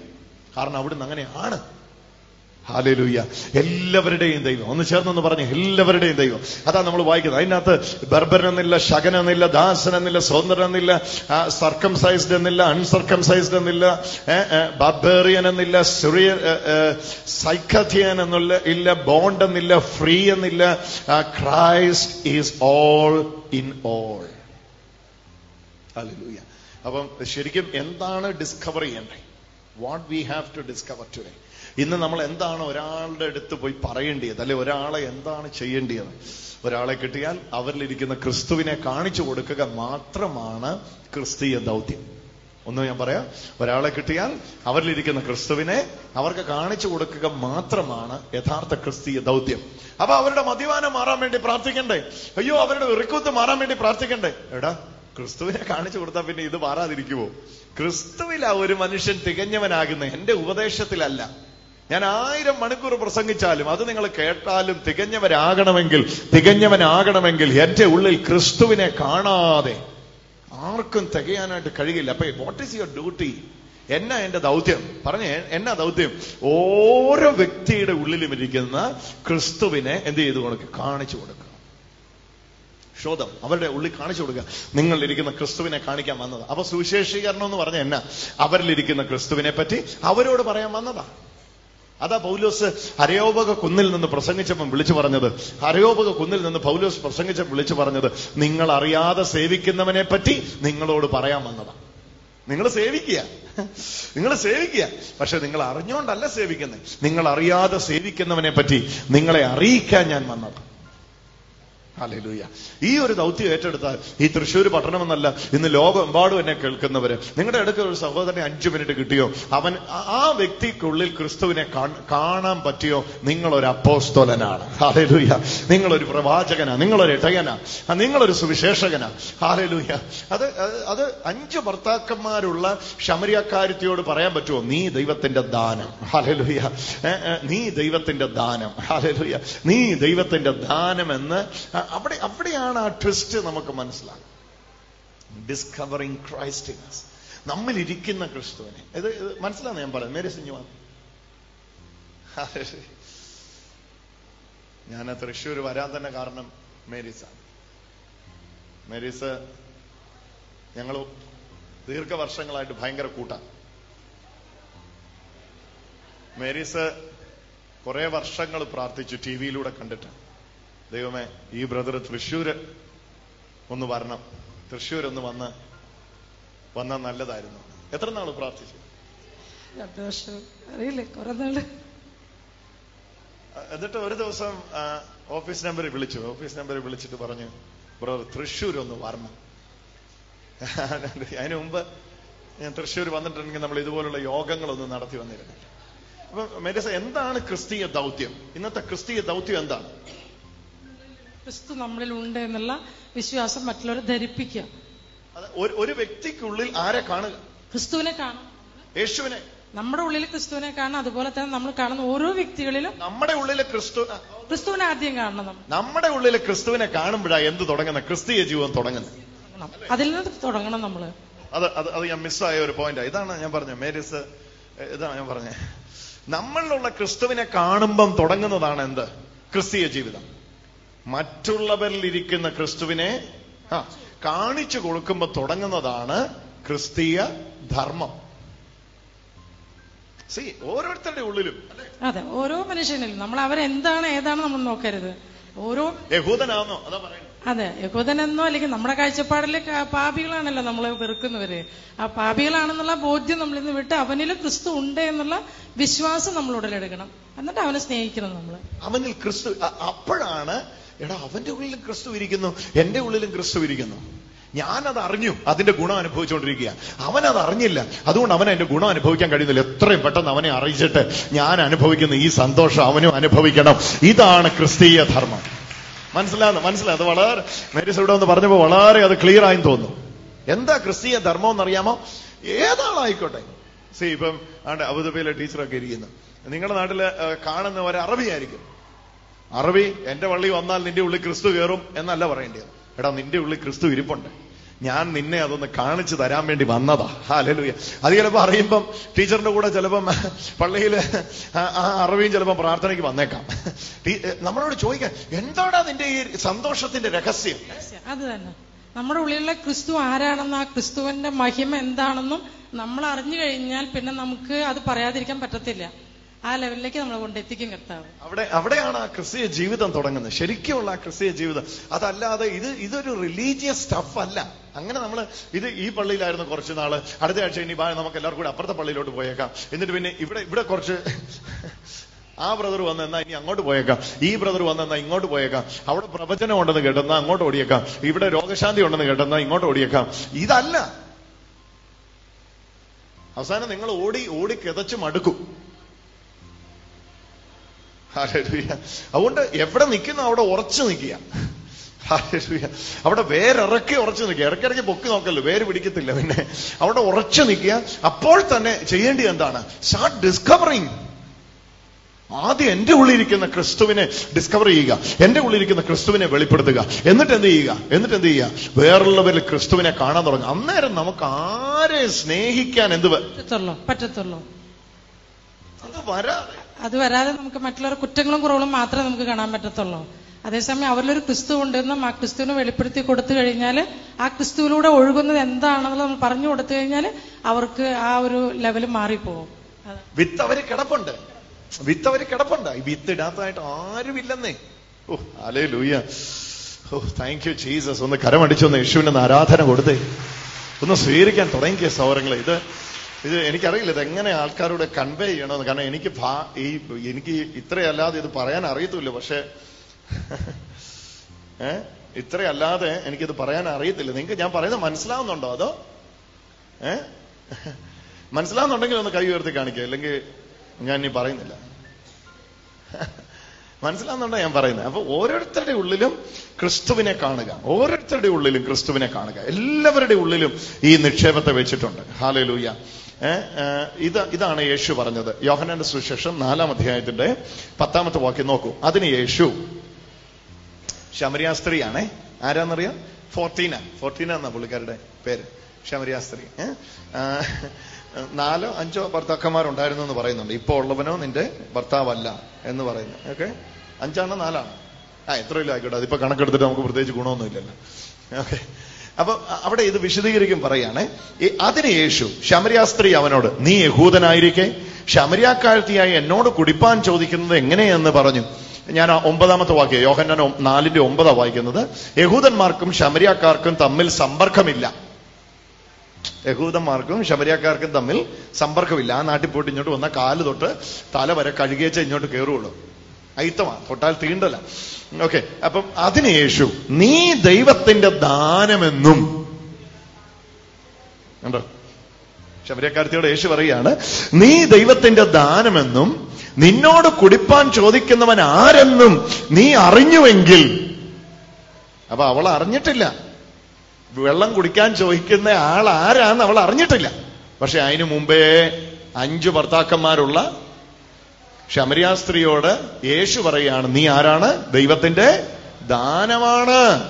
കാരണം അവിടുന്ന് അങ്ങനെയാണ് ഹാലലൂയ്യ എല്ലാവരുടെയും ദൈവം. ഒന്ന് ചേർന്നെന്ന് പറഞ്ഞു എല്ലാവരുടെയും ദൈവം. അതാ നമ്മൾ വായിക്കുന്നത്. അതിനകത്ത് ബർബരൻ എന്നില്ല ശകൻ എന്നില്ല ദാസൻ എന്നില്ല സ്വതന്ത്രൻ എന്നില്ല സർക്കംസൈസ്ഡ് എന്നില്ല അൺസർക്കംസൈസ്ഡ് എന്നില്ല ബർബേറിയൻ എന്നില്ല സുറിയ സൈക്കഥിയൻ എന്നുള്ള ഇല്ല ബോണ്ട് എന്നില്ല ഫ്രീ എന്നില്ല Christ is all in all. ഹാലേലൂയ്യ അപ്പം ശരിക്കും എന്താണ് ഡിസ്കവർ ചെയ്യേണ്ടത്? What we have to discover today ഇന്ന് നമ്മൾ എന്താണ് ഒരാളുടെ അടുത്ത് പോയി പറയേണ്ടത് അല്ലെ ഒരാളെ എന്താണ് ചെയ്യേണ്ടത് ഒരാളെ കിട്ടിയാൽ അവരിലിരിക്കുന്ന ക്രിസ്തുവിനെ കാണിച്ചു കൊടുക്കുക മാത്രമാണ് ക്രിസ്തീയ ദൗത്യം. ഒന്ന് ഞാൻ പറയാം. ഒരാളെ കിട്ടിയാൽ അവരിലിരിക്കുന്ന ക്രിസ്തുവിനെ അവർക്ക് കാണിച്ചു കൊടുക്കുക മാത്രമാണ് യഥാർത്ഥ ക്രിസ്തീയ ദൗത്യം. അപ്പൊ അവരുടെ മദ്യപാനം മാറാൻ വേണ്ടി പ്രാർത്ഥിക്കണ്ടേ? അയ്യോ അവരുടെ വെറുക്കുത്ത് മാറാൻ വേണ്ടി പ്രാർത്ഥിക്കണ്ടേ? എടാ ക്രിസ്തുവിനെ കാണിച്ചു കൊടുത്താൽ പിന്നെ ഇത് മാറാതിരിക്കുമോ ക്രിസ്തുവിലാ ഒരു മനുഷ്യൻ തികഞ്ഞവനാകുന്നത് എന്റെ ഉപദേശത്തിലല്ല. ഞാൻ ആയിരം മണിക്കൂർ പ്രസംഗിച്ചാലും അത് നിങ്ങൾ കേട്ടാലും തികഞ്ഞവരാകണമെങ്കിൽ തികഞ്ഞവനാകണമെങ്കിൽ എന്റെ ഉള്ളിൽ ക്രിസ്തുവിനെ കാണാതെ ആർക്കും തികയാനായിട്ട് കഴിയില്ല. അപ്പൊ വാട്ട് ഈസ് യുവർ ഡ്യൂട്ടി എന്നാ എന്റെ ദൗത്യം? പറഞ്ഞേ എന്നാ ദൗത്യം? ഓരോ വ്യക്തിയുടെ ഉള്ളിലും ഇരിക്കുന്ന ക്രിസ്തുവിനെ എന്ത് ചെയ്തു? കൊടുക്കുക കാണിച്ചു കൊടുക്കുക ശോധം അവരുടെ ഉള്ളിൽ കാണിച്ചു കൊടുക്കുക. നിങ്ങളിരിക്കുന്ന ക്രിസ്തുവിനെ കാണിക്കാൻ വന്നത്. അപ്പൊ സുവിശേഷീകരണം എന്ന് പറഞ്ഞ എന്നാ? അവരിലിരിക്കുന്ന ക്രിസ്തുവിനെ പറ്റി അവരോട് പറയാൻ വന്നതാ. അതാ പൗലോസ് ഹരയോപക കുന്നിൽ നിന്ന് പ്രസംഗിച്ചപ്പം വിളിച്ചു പറഞ്ഞത്. ഹരയോപക കുന്നിൽ നിന്ന് പൗലോസ് പ്രസംഗിച്ചപ്പോൾ വിളിച്ചു പറഞ്ഞത് നിങ്ങൾ അറിയാതെ സേവിക്കുന്നവനെ പറ്റി നിങ്ങളോട് പറയാൻ വന്നതാ. നിങ്ങൾ സേവിക്കുക. നിങ്ങൾ സേവിക്കുക. പക്ഷെ നിങ്ങൾ അറിഞ്ഞുകൊണ്ടല്ല സേവിക്കുന്നത് നിങ്ങൾ അറിയാതെ സേവിക്കുന്നവനെ പറ്റി നിങ്ങളെ അറിയിക്കാൻ ഞാൻ വന്നത്. ഹല്ലേലൂയ ഈ ഒരു ദൗത്യം ഏറ്റെടുത്താൽ ഈ തൃശ്ശൂർ പട്ടണമെന്നല്ല ഇന്ന് ലോകമെമ്പാടും എന്നെ കേൾക്കുന്നവര്. നിങ്ങളുടെ അടുക്കൽ ഒരു സഹോദരനെ അഞ്ചു മിനിറ്റ് കിട്ടിയോ? അവൻ ആ- വ്യക്തിക്കുള്ളിൽ ക്രിസ്തുവിനെ കാണാൻ പറ്റിയോ? നിങ്ങളൊരു അപ്പോസ്തോലനാണ്. ഹാലലൂയ നിങ്ങളൊരു പ്രവാചകനാ നിങ്ങളൊരു ഇടയനാ നിങ്ങളൊരു സുവിശേഷകനാ. ഹാലലൂയ അത് അത് അഞ്ച് ഭർത്താക്കന്മാരുള്ള ശമരിയക്കാരത്തിയോട് പറയാൻ പറ്റുമോ നീ ദൈവത്തിന്റെ ദാനം. ഹാലലൂയ ഏ, നീ ദൈവത്തിന്റെ ദാനം. ഹാലലൂയ നീ ദൈവത്തിന്റെ ദാനം എന്ന് അവിടെ അവിടെയാണ് ആ ട്വിസ്റ്റ് നമുക്ക് മനസ്സിലാകും ഡിസ്കവറിങ് ക്രൈസ്റ്റ് നമ്മളിരിക്കുന്ന ക്രിസ്തുവിനെ. ഇത് മനസ്സിലാന്ന് ഞാൻ പറയാം മേരി സിഞ്ഞു ഞാൻ തൃശ്ശൂർ വരാൻ തന്നെ കാരണം മേരീസാണ് മേരിസ് ഞങ്ങൾ ദീർഘവർഷങ്ങളായിട്ട് ഭയങ്കര കൂട്ടാണ് മേരിസ് കുറെ വർഷങ്ങൾ പ്രാർത്ഥിച്ചു ടി വിയിലൂടെ കണ്ടിട്ട് ദൈവമേ ഈ ബ്രദർ തൃശ്ശൂര് ഒന്ന് വരണം. തൃശ്ശൂർ ഒന്ന് വന്ന് വന്നാൽ നല്ലതായിരുന്നു. എത്ര നാൾ പ്രാർത്ഥിച്ചു? രണ്ടു വർഷം. അറിയില്ലേ കുറെ നാൾ. എന്നിട്ട് ഒരു ദിവസം ഓഫീസ് നമ്പറിൽ വിളിച്ചു. ഓഫീസ് നമ്പറിൽ വിളിച്ചിട്ട് പറഞ്ഞു ബ്രദർ തൃശ്ശൂർ ഒന്ന് വരണം. അതിനു മുമ്പ് ഞാൻ തൃശ്ശൂർ വന്നിട്ടുണ്ടെങ്കിൽ നമ്മൾ ഇതുപോലുള്ള യോഗങ്ങളൊന്നും നടത്തി വന്നിരുന്നില്ല. അപ്പൊ മെരിസ എന്താണ് ക്രിസ്തീയ ദൗത്യം? ഇന്നത്തെ ക്രിസ്തീയ ദൗത്യം എന്താണ്? ക്രിസ്തു നമ്മളിൽ ഉണ്ട് എന്നുള്ള വിശ്വാസം മറ്റുള്ളവരെ ധരിപ്പിക്കുക. ഒരു- വ്യക്തിക്കുള്ളിൽ ആരെ കാണുക? ക്രിസ്തുവിനെ കാണും. യേശുവിനെ. നമ്മുടെ ഉള്ളിൽ ക്രിസ്തുവിനെ കാണണം അതുപോലെ തന്നെ നമ്മൾ കാണുന്ന ഓരോ വ്യക്തികളിലും നമ്മുടെ ഉള്ളിലെ ക്രിസ്തു ക്രിസ്തുവിനെ ആദ്യം കാണണം നമ്മുടെ ഉള്ളിൽ ക്രിസ്തുവിനെ കാണുമ്പോഴാണ് എന്ത് തുടങ്ങുന്ന? ക്രിസ്തീയ ജീവിതം തുടങ്ങുന്നത് അതിൽ നിന്ന് തുടങ്ങണം നമ്മൾ. അത് അത് അത് ഞാൻ മിസ്സായ ഒരു പോയിന്റ്. ഇതാണ് ഞാൻ പറഞ്ഞത്. മേരീസ് ഇതാണ് ഞാൻ പറഞ്ഞത്. നമ്മളിലുള്ള ക്രിസ്തുവിനെ കാണുമ്പം തുടങ്ങുന്നതാണ് എന്ത്? ക്രിസ്തീയ ജീവിതം. മറ്റുള്ളവരിൽ ഇരിക്കുന്ന ക്രിസ്തുവിനെ ആ, കാണിച്ചു കൊടുക്കുമ്പോൾ തുടങ്ങുന്നതാണ് ക്രിസ്തീയ ധർമ്മം. സി ഓരോരുത്തരുടെ ഉള്ളിലും അതെ ഓരോ മനുഷ്യനിലും. നമ്മൾ അവരെന്താണ് ഏതാണ് നമ്മൾ നോക്കരുത്? ഓരോ യഹൂദനാണോ അതാ പറയുന്നത് അതെ യഹൂദനെന്നോ അല്ലെങ്കിൽ നമ്മുടെ കാഴ്ചപ്പാടിൽ പാപികളാണല്ലോ നമ്മളെ വെറുക്കുന്നവര്. ആ പാപികളാണെന്നുള്ള ബോധ്യം നമ്മൾ ഇന്ന് വിട്ട് അവനിൽ ക്രിസ്തു ഉണ്ട് എന്നുള്ള വിശ്വാസം നമ്മൾ ഉടലെടുക്കണം എന്നിട്ട് അവനെ സ്നേഹിക്കണം നമ്മൾ അവനിൽ ക്രിസ്തു അപ്പോഴാണ് എടാ അവന്റെ ഉള്ളിലും ക്രിസ്തു ഇരിക്കുന്നു എന്റെ ഉള്ളിലും ക്രിസ്തു ഇരിക്കുന്നു. ഞാനത് അറിഞ്ഞു അതിന്റെ ഗുണം അനുഭവിച്ചുകൊണ്ടിരിക്കുക. അവനത് അറിഞ്ഞില്ല. അതുകൊണ്ട് അവൻ എന്റെ ഗുണം അനുഭവിക്കാൻ കഴിയുന്നില്ല. എത്രയും പെട്ടെന്ന് അവനെ അറിയിച്ചിട്ട് ഞാൻ അനുഭവിക്കുന്ന ഈ സന്തോഷം അവനും അനുഭവിക്കണം. ഇതാണ് ക്രിസ്തീയ ധർമ്മം. മനസ്സിലാകുന്നു മനസ്സിലായി അത് വളരെ മേരിസ് ഇവിടെ ഒന്ന് പറഞ്ഞപ്പോ വളരെ അത് ക്ലിയർ ആയി തോന്നുന്നു. എന്താ ക്രിസ്തീയ ധർമ്മം എന്നറിയാമോ? ഏതാളായിക്കോട്ടെ. സി ഇപ്പം ആണ്ട് അബുദാബിയിലെ ടീച്ചറൊക്കെ ഇരിക്കുന്നു. നിങ്ങളുടെ നാട്ടിൽ കാണുന്ന ഒരു അറബിയായിരിക്കും അറബി എന്റെ വള്ളി വന്നാൽ നിന്റെ ഉള്ളിൽ ക്രിസ്തു കയറും എന്നല്ല പറയേണ്ടത് എടാ നിന്റെ ഉള്ളിൽ ക്രിസ്തു ഇരിപ്പുണ്ട്. ഞാൻ നിന്നെ അതൊന്ന് കാണിച്ചു തരാൻ വേണ്ടി വന്നതാ. ഹാലലുയ അത് ചിലപ്പോ അറിയുമ്പം ടീച്ചറിന്റെ കൂടെ ചിലപ്പം പള്ളിയിൽ ആ അറിവിയും ചിലപ്പം പ്രാർത്ഥനയ്ക്ക് വന്നേക്കാം. നമ്മളോട് ചോദിക്കാൻ എന്താണോ നിന്റെ ഈ സന്തോഷത്തിന്റെ രഹസ്യം അത് തന്നെ. നമ്മുടെ ഉള്ളിലുള്ള ക്രിസ്തു ആരാണെന്ന് ആ ക്രിസ്തുവിന്റെ മഹിമ എന്താണെന്നും നമ്മൾ അറിഞ്ഞു കഴിഞ്ഞാൽ പിന്നെ നമുക്ക് അത് പറയാതിരിക്കാൻ പറ്റത്തില്ല. ആ ലെവലിലേക്ക് നമ്മൾ കൊണ്ടെത്തിക്കും കർത്താവ്. അവിടെ അവിടെയാണ് ആ ക്രിസ്തീയ ജീവിതം തുടങ്ങുന്നത്. ശരിക്കുമുള്ള ആ ക്രിസ്തീയ ജീവിതം. അതല്ലാതെ ഇത് ഇതൊരു റിലീജിയസ് സ്റ്റഫ് അല്ല. അങ്ങനെ നമ്മൾ ഇത് ഈ പള്ളിയിലായിരുന്നു കുറച്ച് നാൾ. അടുത്ത ആഴ്ച ഇനി നമുക്ക് എല്ലാവർക്കും കൂടെ അപ്പുറത്തെ പള്ളിയിലോട്ട് പോയേക്കാം. എന്നിട്ട് പിന്നെ ഇവിടെ ഇവിടെ കുറച്ച് ആ ബ്രദർ വന്നെന്നാ ഇനി അങ്ങോട്ട് പോയേക്കാം. ഈ ബ്രദർ വന്നെന്നാ ഇങ്ങോട്ട് പോയേക്കാം. അവിടെ പ്രവചനം ഉണ്ടെന്ന് കേട്ടെന്നാ അങ്ങോട്ട് ഓടിയേക്കാം. ഇവിടെ രോഗശാന്തി ഉണ്ടെന്ന് കേട്ടെന്നാ ഇങ്ങോട്ട് ഓടിയേക്കാം. ഇതല്ല. അവസാനം നിങ്ങൾ ഓടി ഓടി കിതച്ച് മടുക്കും. അതുകൊണ്ട് എവിടെ നിൽക്കുന്നു അവിടെ ഉറച്ചു നിൽക്കുക. അവിടെ വേരിറക്കി ഉറച്ചു നിൽക്കുക. ഇടയ്ക്കിടയ്ക്ക് പൊക്കി നോക്കല്ലോ. വേര് പിടിക്കത്തില്ല പിന്നെ. അവിടെ ഉറച്ചു നിൽക്കുക. അപ്പോൾ തന്നെ ചെയ്യേണ്ടത് എന്താണ്? സ്റ്റാർട്ട് ഡിസ്കവറിങ് ആദ്യം എന്റെ ഉള്ളിലിരിക്കുന്ന ക്രിസ്തുവിനെ ഡിസ്കവർ ചെയ്യുക. എന്റെ ഉള്ളിലിരിക്കുന്ന ക്രിസ്തുവിനെ വെളിപ്പെടുത്തുക. എന്നിട്ട് എന്ത് ചെയ്യുക? എന്നിട്ട് എന്ത് ചെയ്യുക? വേറുള്ളവരിൽ ക്രിസ്തുവിനെ കാണാൻ തുടങ്ങുക. അന്നേരം നമുക്ക് ആരെ സ്നേഹിക്കാൻ എന്ത് പറ്റത്തുള്ളൂ. പറ്റത്തുള്ളൂ. അത് വരാതെ. അത് വരാതെ നമുക്ക് മറ്റുള്ളവരുടെ കുറ്റങ്ങളും കുറവുകളും മാത്രമേ നമുക്ക് കാണാൻ പറ്റത്തുള്ളൂ. അതേസമയം അവരിലൊരു ക്രിസ്തു ഉണ്ടെന്നും ആ ക്രിസ്തുവിനെ വെളിപ്പെടുത്തി കൊടുത്തു കഴിഞ്ഞാൽ ആ ക്രിസ്തുവിലൂടെ ഒഴുകുന്നത് എന്താണെന്നുള്ളത് നമ്മൾ പറഞ്ഞു കൊടുത്തു കഴിഞ്ഞാൽ അവർക്ക് ആ ഒരു ലെവൽ മാറിപ്പോവും. വിത്ത് അവർ കിടപ്പുണ്ട്. വിത്ത് അവർ കിടപ്പുണ്ട്. ഈ വിത്ത് ഇടാത്തതായിട്ട് ആരുമില്ലെന്നേ. ഓ അലേ ലൂയ ഓ താങ്ക് യു ജീസസ് ഒന്ന് കരമടിച്ചൊന്ന് യേശുവിന് ഒന്ന് ആരാധന കൊടുത്തേ. ഒന്ന് സ്വീകരിക്കാൻ തുടങ്ങിയ സൗരങ്ങളെ. ഇത് ഇത് എനിക്കറിയില്ല ഇത് എങ്ങനെ ആൾക്കാരോട് കൺവേ ചെയ്യണമെന്ന്. കാരണം എനിക്ക് ഈ എനിക്ക് ഇത്രയല്ലാതെ ഇത് പറയാൻ അറിയത്തില്ല. പക്ഷെ ഏ? ഇത്രയല്ലാതെ എനിക്കിത് പറയാൻ അറിയത്തില്ല. നിങ്ങൾക്ക് ഞാൻ പറയുന്നത് മനസ്സിലാവുന്നുണ്ടോ അതോ? ഏ? മനസ്സിലാവുന്നുണ്ടെങ്കിൽ ഒന്ന് കൈ ഉയർത്തി കാണിക്കുക അല്ലെങ്കിൽ ഞാൻ ഇനി പറയുന്നില്ല. മനസ്സിലാവുന്നുണ്ടോ ഞാൻ പറയുന്നത്? അപ്പൊ ഓരോരുത്തരുടെ ഉള്ളിലും ക്രിസ്തുവിനെ കാണുക. ഓരോരുത്തരുടെ ഉള്ളിലും ക്രിസ്തുവിനെ കാണുക. എല്ലാവരുടെ ഉള്ളിലും ഈ നിക്ഷേപത്തെ വെച്ചിട്ടുണ്ട്. ഹാലലൂയ. ഇത് ഇതാണ് യേശു പറഞ്ഞത്. യോഹനന്റെ സുശേഷം നാലാം അധ്യായത്തിന്റെ പത്താമത്തെ വാക്യം നോക്കൂ. അതിന് യേശു ശമരിയ സ്ത്രീയാണേ. ആരാന്നറിയാം? ഫോർട്ടീന. ഫോർട്ടീന എന്ന പുള്ളിക്കാരുടെ പേര്? ശമരിയ സ്ത്രീ. നാലോ അഞ്ചോ ഭർത്താക്കന്മാരുണ്ടായിരുന്നു എന്ന് പറയുന്നുണ്ട്. ഇപ്പോ ഉള്ളവനോ നിന്റെ ഭർത്താവല്ല എന്ന് പറയുന്നു. ഓക്കെ? അഞ്ചാണോ നാലാണോ? ആ എത്രയിലും ആയിക്കോട്ടെ. അതിപ്പോ കണക്കെടുത്തിട്ട് നമുക്ക് പ്രത്യേകിച്ച് ഗുണമൊന്നുമില്ലല്ലോ. ഓക്കെ? അപ്പൊ അവിടെ ഇത് വിശദീകരിക്കും പറയാണ് അതിന് യേശു ശമരിയാസ്ത്രീ അവനോട് നീ യഹൂദനായിരിക്കെ? ശമരിയാക്കാഴ്ത്തിയായി എന്നോട് കുടിപ്പാൻ ചോദിക്കുന്നത് എങ്ങനെയെന്ന് പറഞ്ഞു. ഞാൻ ആ ഒമ്പതാമത്തെ വാക്യം യോഹന്നാൻ നാലിന്റെ ഒമ്പതാ വായിക്കുന്നത് യഹൂദന്മാർക്കും ശമരിയാക്കാർക്കും തമ്മിൽ സമ്പർക്കമില്ല. യഹൂദന്മാർക്കും ശമരിയാക്കാർക്കും തമ്മിൽ സമ്പർക്കമില്ല. ആ നാട്ടിൽ പോയിട്ട് ഇങ്ങോട്ട് വന്ന കാൽ തൊട്ട് തല വരെ കഴുകിയേച്ച് ഇങ്ങോട്ട് കയറുള്ളൂ അയിത്തമാ. തൊട്ടാൽ തീണ്ടല്ല ഓക്കെ. അപ്പം അതിന് യേശു നീ ദൈവത്തിന്റെ ദാനമെന്നും കണ്ടോ? ശബരിയക്കാരത്തിയോട് യേശു പറയുകയാണ് നീ ദൈവത്തിന്റെ ദാനമെന്നും നിന്നോട് കുടിപ്പാൻ ചോദിക്കുന്നവൻ ആരെന്നും നീ അറിഞ്ഞുവെങ്കിൽ അപ്പൊ അവൾ അറിഞ്ഞിട്ടില്ല. വെള്ളം കുടിക്കാൻ ചോദിക്കുന്ന ആൾ ആരാന്ന് അവൾ അറിഞ്ഞിട്ടില്ല. പക്ഷെ അതിനു മുമ്പേ അഞ്ചു ഭർത്താക്കന്മാരുള്ള ശമരിയ സ്ത്രീയോട് യേശു പറയാണ് നീ ആരാണ്? ദൈവത്തിന്റെ ദാനമാണ്.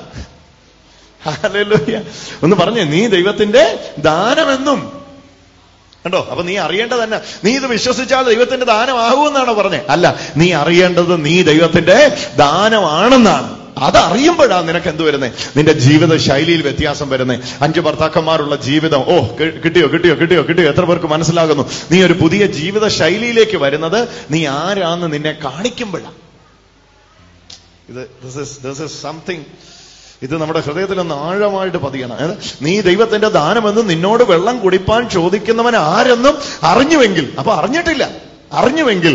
ഒന്ന് പറഞ്ഞേ നീ ദൈവത്തിന്റെ ദാനമെന്നും. കണ്ടോ? അപ്പൊ നീ അറിയേണ്ടത് തന്നെ നീ ഇത് വിശ്വസിച്ചാൽ ദൈവത്തിന്റെ ദാനമാകുമെന്നാണോ പറഞ്ഞേ? അല്ല നീ അറിയേണ്ടത് നീ ദൈവത്തിന്റെ ദാനമാണെന്നാണ്. അത് അറിയുമ്പോഴാണ് നിനക്ക് എന്ത് വരുന്നത് നിന്റെ ജീവിത ശൈലിയിൽ വ്യത്യാസം വരുന്നത് അഞ്ച് ഭർത്താക്കന്മാരുള്ള ജീവിതം ഓ കിട്ടിയോ കിട്ടിയോ കിട്ടിയോ കിട്ടിയോ എത്ര പേർക്ക് മനസ്സിലാകുന്നു? നീ ഒരു പുതിയ ജീവിത ശൈലിയിലേക്ക് വരുന്നത് നീ ആരാന്ന് നിന്നെ കാണിക്കുമ്പോഴാണ് ഇത് ഇസ് ഇത് നമ്മുടെ ഹൃദയത്തിൽ ഒന്ന് ആഴമായിട്ട് പതിയണം. നീ ദൈവത്തിന്റെ ദാനമെന്ന് നിന്നോട് വെള്ളം കുടിപ്പാൻ ചോദിക്കുന്നവൻ ആരെന്നും അറിഞ്ഞുവെങ്കിൽ അപ്പൊ അറിഞ്ഞിട്ടില്ല. അറിഞ്ഞുവെങ്കിൽ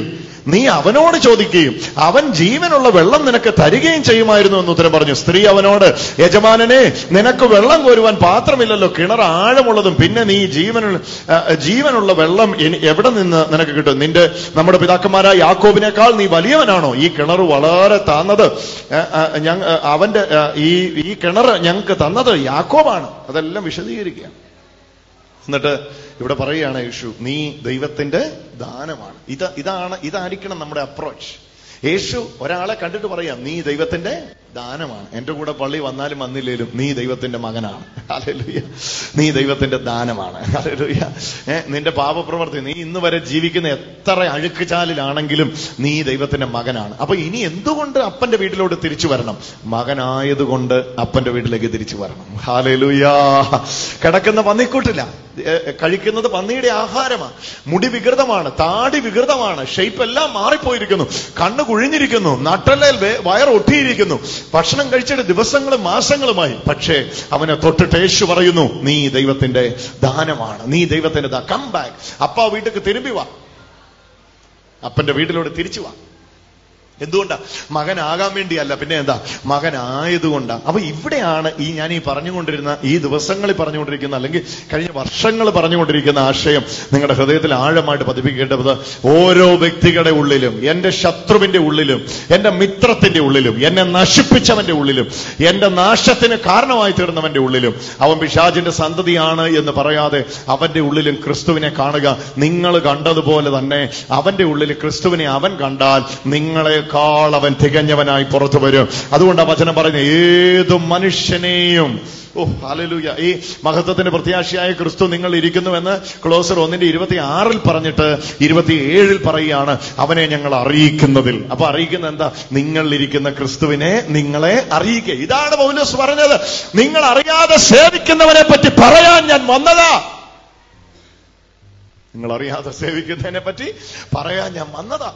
നീ അവനോട് ചോദിക്കുകയും അവൻ ജീവനുള്ള വെള്ളം നിനക്ക് തരികയും ചെയ്യുമായിരുന്നു എന്ന് ഉത്തരം പറഞ്ഞു. സ്ത്രീ അവനോട് യജമാനനെ നിനക്ക് വെള്ളം കോരുവാൻ പാത്രമില്ലല്ലോ കിണർ ആഴമുള്ളതും പിന്നെ നീ ജീവനുള്ള ജീവനുള്ള വെള്ളം എവിടെ നിന്ന് നിനക്ക് കിട്ടും? നിന്റെ നമ്മുടെ പിതാക്കന്മാരായ യാക്കോബിനേക്കാൾ നീ വലിയവനാണോ? ഈ കിണർ വളരെ താന്നത്. അവന്റെ ഈ ഈ കിണർ ഞങ്ങൾക്ക് തന്നത് യാക്കോബാണ്. അതെല്ലാം വിശദീകരിക്കുക എന്നിട്ട് ഇവിടെ പറയുകയാണ് യേശു നീ ദൈവത്തിന്റെ ദാനമാണ്. ഇത് ഇതാണ് ഇതായിരിക്കണം നമ്മുടെ അപ്രോച്ച് യേശു ഒരാളെ കണ്ടിട്ട് പറയാം നീ ദൈവത്തിന്റെ ദാനമാണ്. എന്റെ കൂടെ പള്ളി വന്നാലും വന്നില്ലേലും നീ ദൈവത്തിന്റെ മകനാണ്. ഹല്ലേലൂയ. നീ ദൈവത്തിന്റെ ദാനമാണ്. ഹല്ലേലൂയ. ഏ നിന്റെ പാപപ്രവർത്തി നീ ഇന്ന് വരെ ജീവിക്കുന്ന എത്ര അഴുക്കുചാലിലാണെങ്കിലും നീ ദൈവത്തിന്റെ മകനാണ്. അപ്പൊ ഇനി എന്തുകൊണ്ട് അപ്പന്റെ വീട്ടിലോട്ട് തിരിച്ചു വരണം? മകനായതുകൊണ്ട് അപ്പന്റെ വീട്ടിലേക്ക് തിരിച്ചു വരണം. ഹാലലൂയാ കിടക്കുന്ന പന്നിക്കൂട്ടില്ല. കഴിക്കുന്നത് പന്നിയുടെ ആഹാരമാണ്. മുടി വികൃതമാണ് താടി വികൃതമാണ്. ഷേപ്പ് എല്ലാം മാറിപ്പോയിരിക്കുന്നു. കണ്ണ് കുഴിഞ്ഞിരിക്കുന്നു. നട്ടലേൽ വയർ ഒട്ടിയിരിക്കുന്നു. ഭക്ഷണം കഴിച്ചിട്ട് ദിവസങ്ങളും മാസങ്ങളുമായി. പക്ഷേ അവനെ തൊട്ടിട്ട് യേശു പറയുന്നു നീ ദൈവത്തിന്റെ ദാനമാണ്. നീ ദൈവത്തിന്റെ കം ബാക്ക് അപ്പ വീട്ടിലേക്ക് തിരുമ്പി വാ. അപ്പന്റെ വീട്ടിലൂടെ തിരിച്ചു വാ. എന്തുകൊണ്ടാ? മകനാകാൻ വേണ്ടിയല്ല. പിന്നെ എന്താ? മകനായതുകൊണ്ടാ. അപ്പൊ ഇവിടെയാണ് ഈ ഞാൻ ഈ പറഞ്ഞുകൊണ്ടിരുന്ന ഈ ദിവസങ്ങളിൽ പറഞ്ഞുകൊണ്ടിരിക്കുന്ന അല്ലെങ്കിൽ കഴിഞ്ഞ വർഷങ്ങൾ പറഞ്ഞുകൊണ്ടിരിക്കുന്ന ആശയം നിങ്ങളുടെ ഹൃദയത്തിൽ ആഴമായിട്ട് പതിപ്പിക്കേണ്ടത് ഓരോ വ്യക്തികളുടെ ഉള്ളിലും എന്റെ ശത്രുവിന്റെ ഉള്ളിലും എന്റെ മിത്രത്തിന്റെ ഉള്ളിലും എന്നെ നശിപ്പിച്ചവന്റെ ഉള്ളിലും എന്റെ നാശത്തിന് കാരണമായി തീർന്നവന്റെ ഉള്ളിലും അവൻ പിശാചിന്റെ സന്തതിയാണ് എന്ന് പറയാതെ അവന്റെ ഉള്ളിലും ക്രിസ്തുവിനെ കാണുക നിങ്ങൾ കണ്ടതുപോലെ തന്നെ അവന്റെ ഉള്ളിൽ ക്രിസ്തുവിനെ അവൻ കണ്ടാൽ നിങ്ങളെ നമ്മളെക്കാൾ അവൻ തികഞ്ഞവനായി പുറത്തു വരും. അതുകൊണ്ട് ആ വചനം പറയുന്നത് ഏത് മനുഷ്യനെയും ഓ ഹാലലൂയ ഈ മഹത്വത്തിന്റെ പ്രത്യാശയായ ക്രിസ്തു നിങ്ങൾ ഇരിക്കുന്നുവെന്ന് ക്ലോസർ ഒന്നിന്റെ ഇരുപത്തി ആറിൽ പറഞ്ഞിട്ട് ഇരുപത്തിയേഴിൽ പറയുകയാണ് അവനെ ഞങ്ങൾ അറിയിക്കുന്നതിൽ. അപ്പൊ അറിയിക്കുന്ന എന്താ? നിങ്ങൾ ഇരിക്കുന്ന ക്രിസ്തുവിനെ നിങ്ങളെ അറിയിക്കുക. ഇതാണ് പൗലോസ് പറഞ്ഞത്. നിങ്ങൾ അറിയാതെ സേവിക്കുന്നവനെ പറ്റി പറയാൻ ഞാൻ വന്നതാ. നിങ്ങൾ അറിയാതെ സേവിക്കുന്നതിനെ പറ്റി പറയാൻ ഞാൻ വന്നതാ.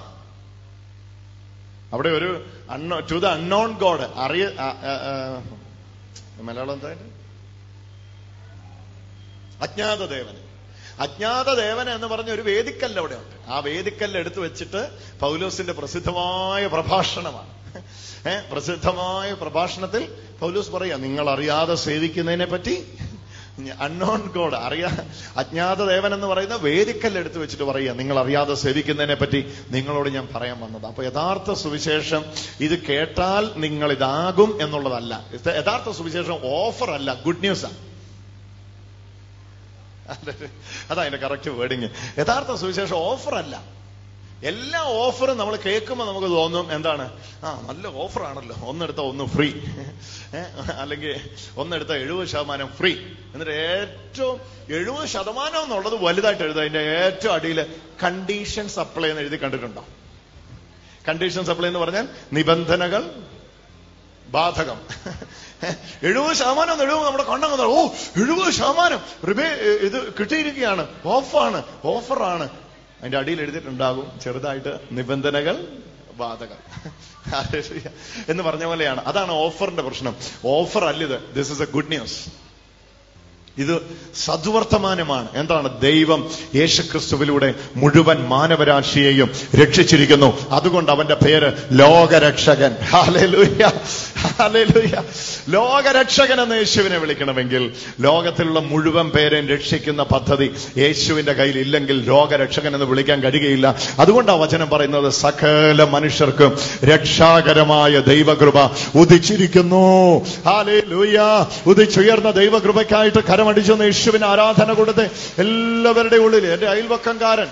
അവിടെ ഒരു unknown to the unknown god അറിയ മലയാളം എന്താ? അജ്ഞാത ദേവന് അജ്ഞാത ദേവൻ എന്ന് പറഞ്ഞ ഒരു വേദിക്കല്ല് അവിടെ ഉണ്ട് ആ വേദിക്കല്ല് എടുത്തു വെച്ചിട്ട് പൗലോസിന്റെ പ്രസിദ്ധമായ പ്രഭാഷണമാണ്. പ്രസിദ്ധമായ പ്രഭാഷണത്തിൽ പൗലോസ് പറയാ നിങ്ങൾ അറിയാതെ സേവിക്കുന്നതിനെ പറ്റി അൺനോൺ ഗോഡ് അറിയാ അജ്ഞാത ദേവൻ എന്ന് പറയുന്ന വേദിക്കല്ല് എടുത്തു വെച്ചിട്ട് പറയുക നിങ്ങൾ അറിയാതെ സേവിക്കുന്നതിനെ പറ്റി നിങ്ങളോട് ഞാൻ പറയാൻ വന്നത്. അപ്പൊ യഥാർത്ഥ സുവിശേഷം ഇത് കേട്ടാൽ നിങ്ങൾ ഇതാകും എന്നുള്ളതല്ല യഥാർത്ഥ സുവിശേഷം ഓഫർ അല്ല ഗുഡ് ന്യൂസാണ് അതാ അതിന്റെ കറക്റ്റ് വേർഡിങ് യഥാർത്ഥ സുവിശേഷം ഓഫർ അല്ല. എല്ലാ ഓഫറും നമ്മൾ കേൾക്കുമ്പോൾ നമുക്ക് തോന്നും എന്താണ്? ആ നല്ല ഓഫറാണല്ലോ. ഒന്നെടുത്ത ഒന്ന് ഫ്രീ. അല്ലെങ്കിൽ ഒന്നെടുത്ത എഴുപത് ശതമാനം ഫ്രീ. എന്നിട്ട് ഏറ്റവും എഴുപത് ശതമാനം എന്നുള്ളത് വലുതായിട്ട് എഴുതുക. അതിന്റെ ഏറ്റവും അടിയിൽ കണ്ടീഷൻ സപ്ലൈ എന്ന് എഴുതി കണ്ടിട്ടുണ്ടോ? കണ്ടീഷൻ സപ്ലൈ എന്ന് പറഞ്ഞാൽ നിബന്ധനകൾ ബാധകം. എഴുപത് ശതമാനം എന്ന് എഴുപത് നമ്മുടെ കണ്ണങ്ങ് ഓ എഴുപത് ശതമാനം റിബേ ഇത് കിട്ടിയിരിക്കുകയാണ്. ഓഫാണ് ഓഫറാണ് അതിന്റെ അടിയിൽ എഴുതിയിട്ടുണ്ടാകും ചെറുതായിട്ട് നിബന്ധനകൾ ബാധകം എന്ന് പറഞ്ഞ പോലെയാണ്. അതാണ് ഓഫറിന്റെ പ്രശ്നം. Offer അല്ലിത് this is a good news ഇത് സദ്വർത്തമാനമാണ്. എന്താണ്? ദൈവം യേശുക്രിസ്തുവിലൂടെ മുഴുവൻ മാനവരാശിയെയും രക്ഷിച്ചിരിക്കുന്നു. അതുകൊണ്ട് അവന്റെ പേര് ലോകരക്ഷകൻ. ലോകരക്ഷകൻ എന്ന് യേശുവിനെ വിളിക്കണമെങ്കിൽ ലോകത്തിലുള്ള മുഴുവൻ പേരെയും രക്ഷിക്കുന്ന പദ്ധതി യേശുവിന്റെ കയ്യിൽ ഇല്ലെങ്കിൽ ലോകരക്ഷകൻ എന്ന് വിളിക്കാൻ കഴിയുകയില്ല. അതുകൊണ്ട് ആ വചനം പറയുന്നത് സകല മനുഷ്യർക്കും രക്ഷാകരമായ ദൈവകൃപ ഉദിച്ചിരിക്കുന്നു. ഹാലേലൂയ ഉദിച്ചുയർന്ന ദൈവകൃപയ്ക്കായിട്ട് കരമടിച്ചെന്ന് യേശുവിന് ആരാധന കൊടുത്ത് എല്ലാവരുടെ ഉള്ളിൽ എന്റെ അയൽവക്കംകാരൻ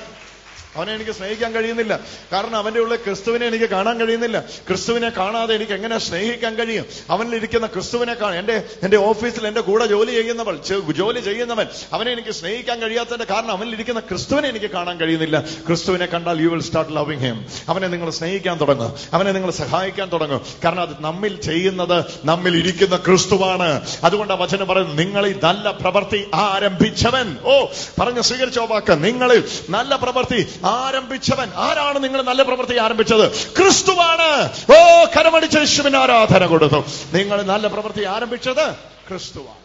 അവനെ എനിക്ക് സ്നേഹിക്കാൻ കഴിയുന്നില്ല. കാരണം അവന്റെ ഉള്ളിൽ ക്രിസ്തുവിനെ എനിക്ക് കാണാൻ കഴിയുന്നില്ല. ക്രിസ്തുവിനെ കാണാതെ എനിക്ക് എങ്ങനെ സ്നേഹിക്കാൻ കഴിയും? അവനിലിരിക്കുന്ന ക്രിസ്തുവിനെ കാണാൻ എന്റെ എന്റെ ഓഫീസിൽ എന്റെ കൂടെ ജോലി ചെയ്യുന്നവൾ ജോലി ചെയ്യുന്നവൻ അവനെ എനിക്ക് സ്നേഹിക്കാൻ കഴിയാത്തതിന്റെ കാരണം അവനിലിരിക്കുന്ന ക്രിസ്തുവിനെ എനിക്ക് കാണാൻ കഴിയുന്നില്ല. ക്രിസ്തുവിനെ കണ്ടാൽ you will start loving him അവനെ നിങ്ങൾ സ്നേഹിക്കാൻ തുടങ്ങും. അവനെ നിങ്ങൾ സഹായിക്കാൻ തുടങ്ങും. കാരണം അത് നമ്മിൽ ചെയ്യുന്നത് നമ്മിൽ ഇരിക്കുന്ന ക്രിസ്തുവാണ്. അതുകൊണ്ട് ആ വചനം പറയുന്നത് നിങ്ങളിൽ നല്ല പ്രവൃത്തി ആരംഭിച്ചവൻ. ഓ പറഞ്ഞു സ്വീകരിച്ചോ വാക്ക്. നിങ്ങളിൽ നല്ല പ്രവൃത്തി ആരംഭിച്ചവൻ. ആരാണ് നിങ്ങൾ നല്ല പ്രവൃത്തി ആരംഭിച്ചത്? ക്രിസ്തുവാണ്. ഓ കരമടിച്ച യേശുവിന് ആരാധന കൊടുത്തു. നിങ്ങൾ നല്ല പ്രവൃത്തി ആരംഭിച്ചത് ക്രിസ്തുവാണ്.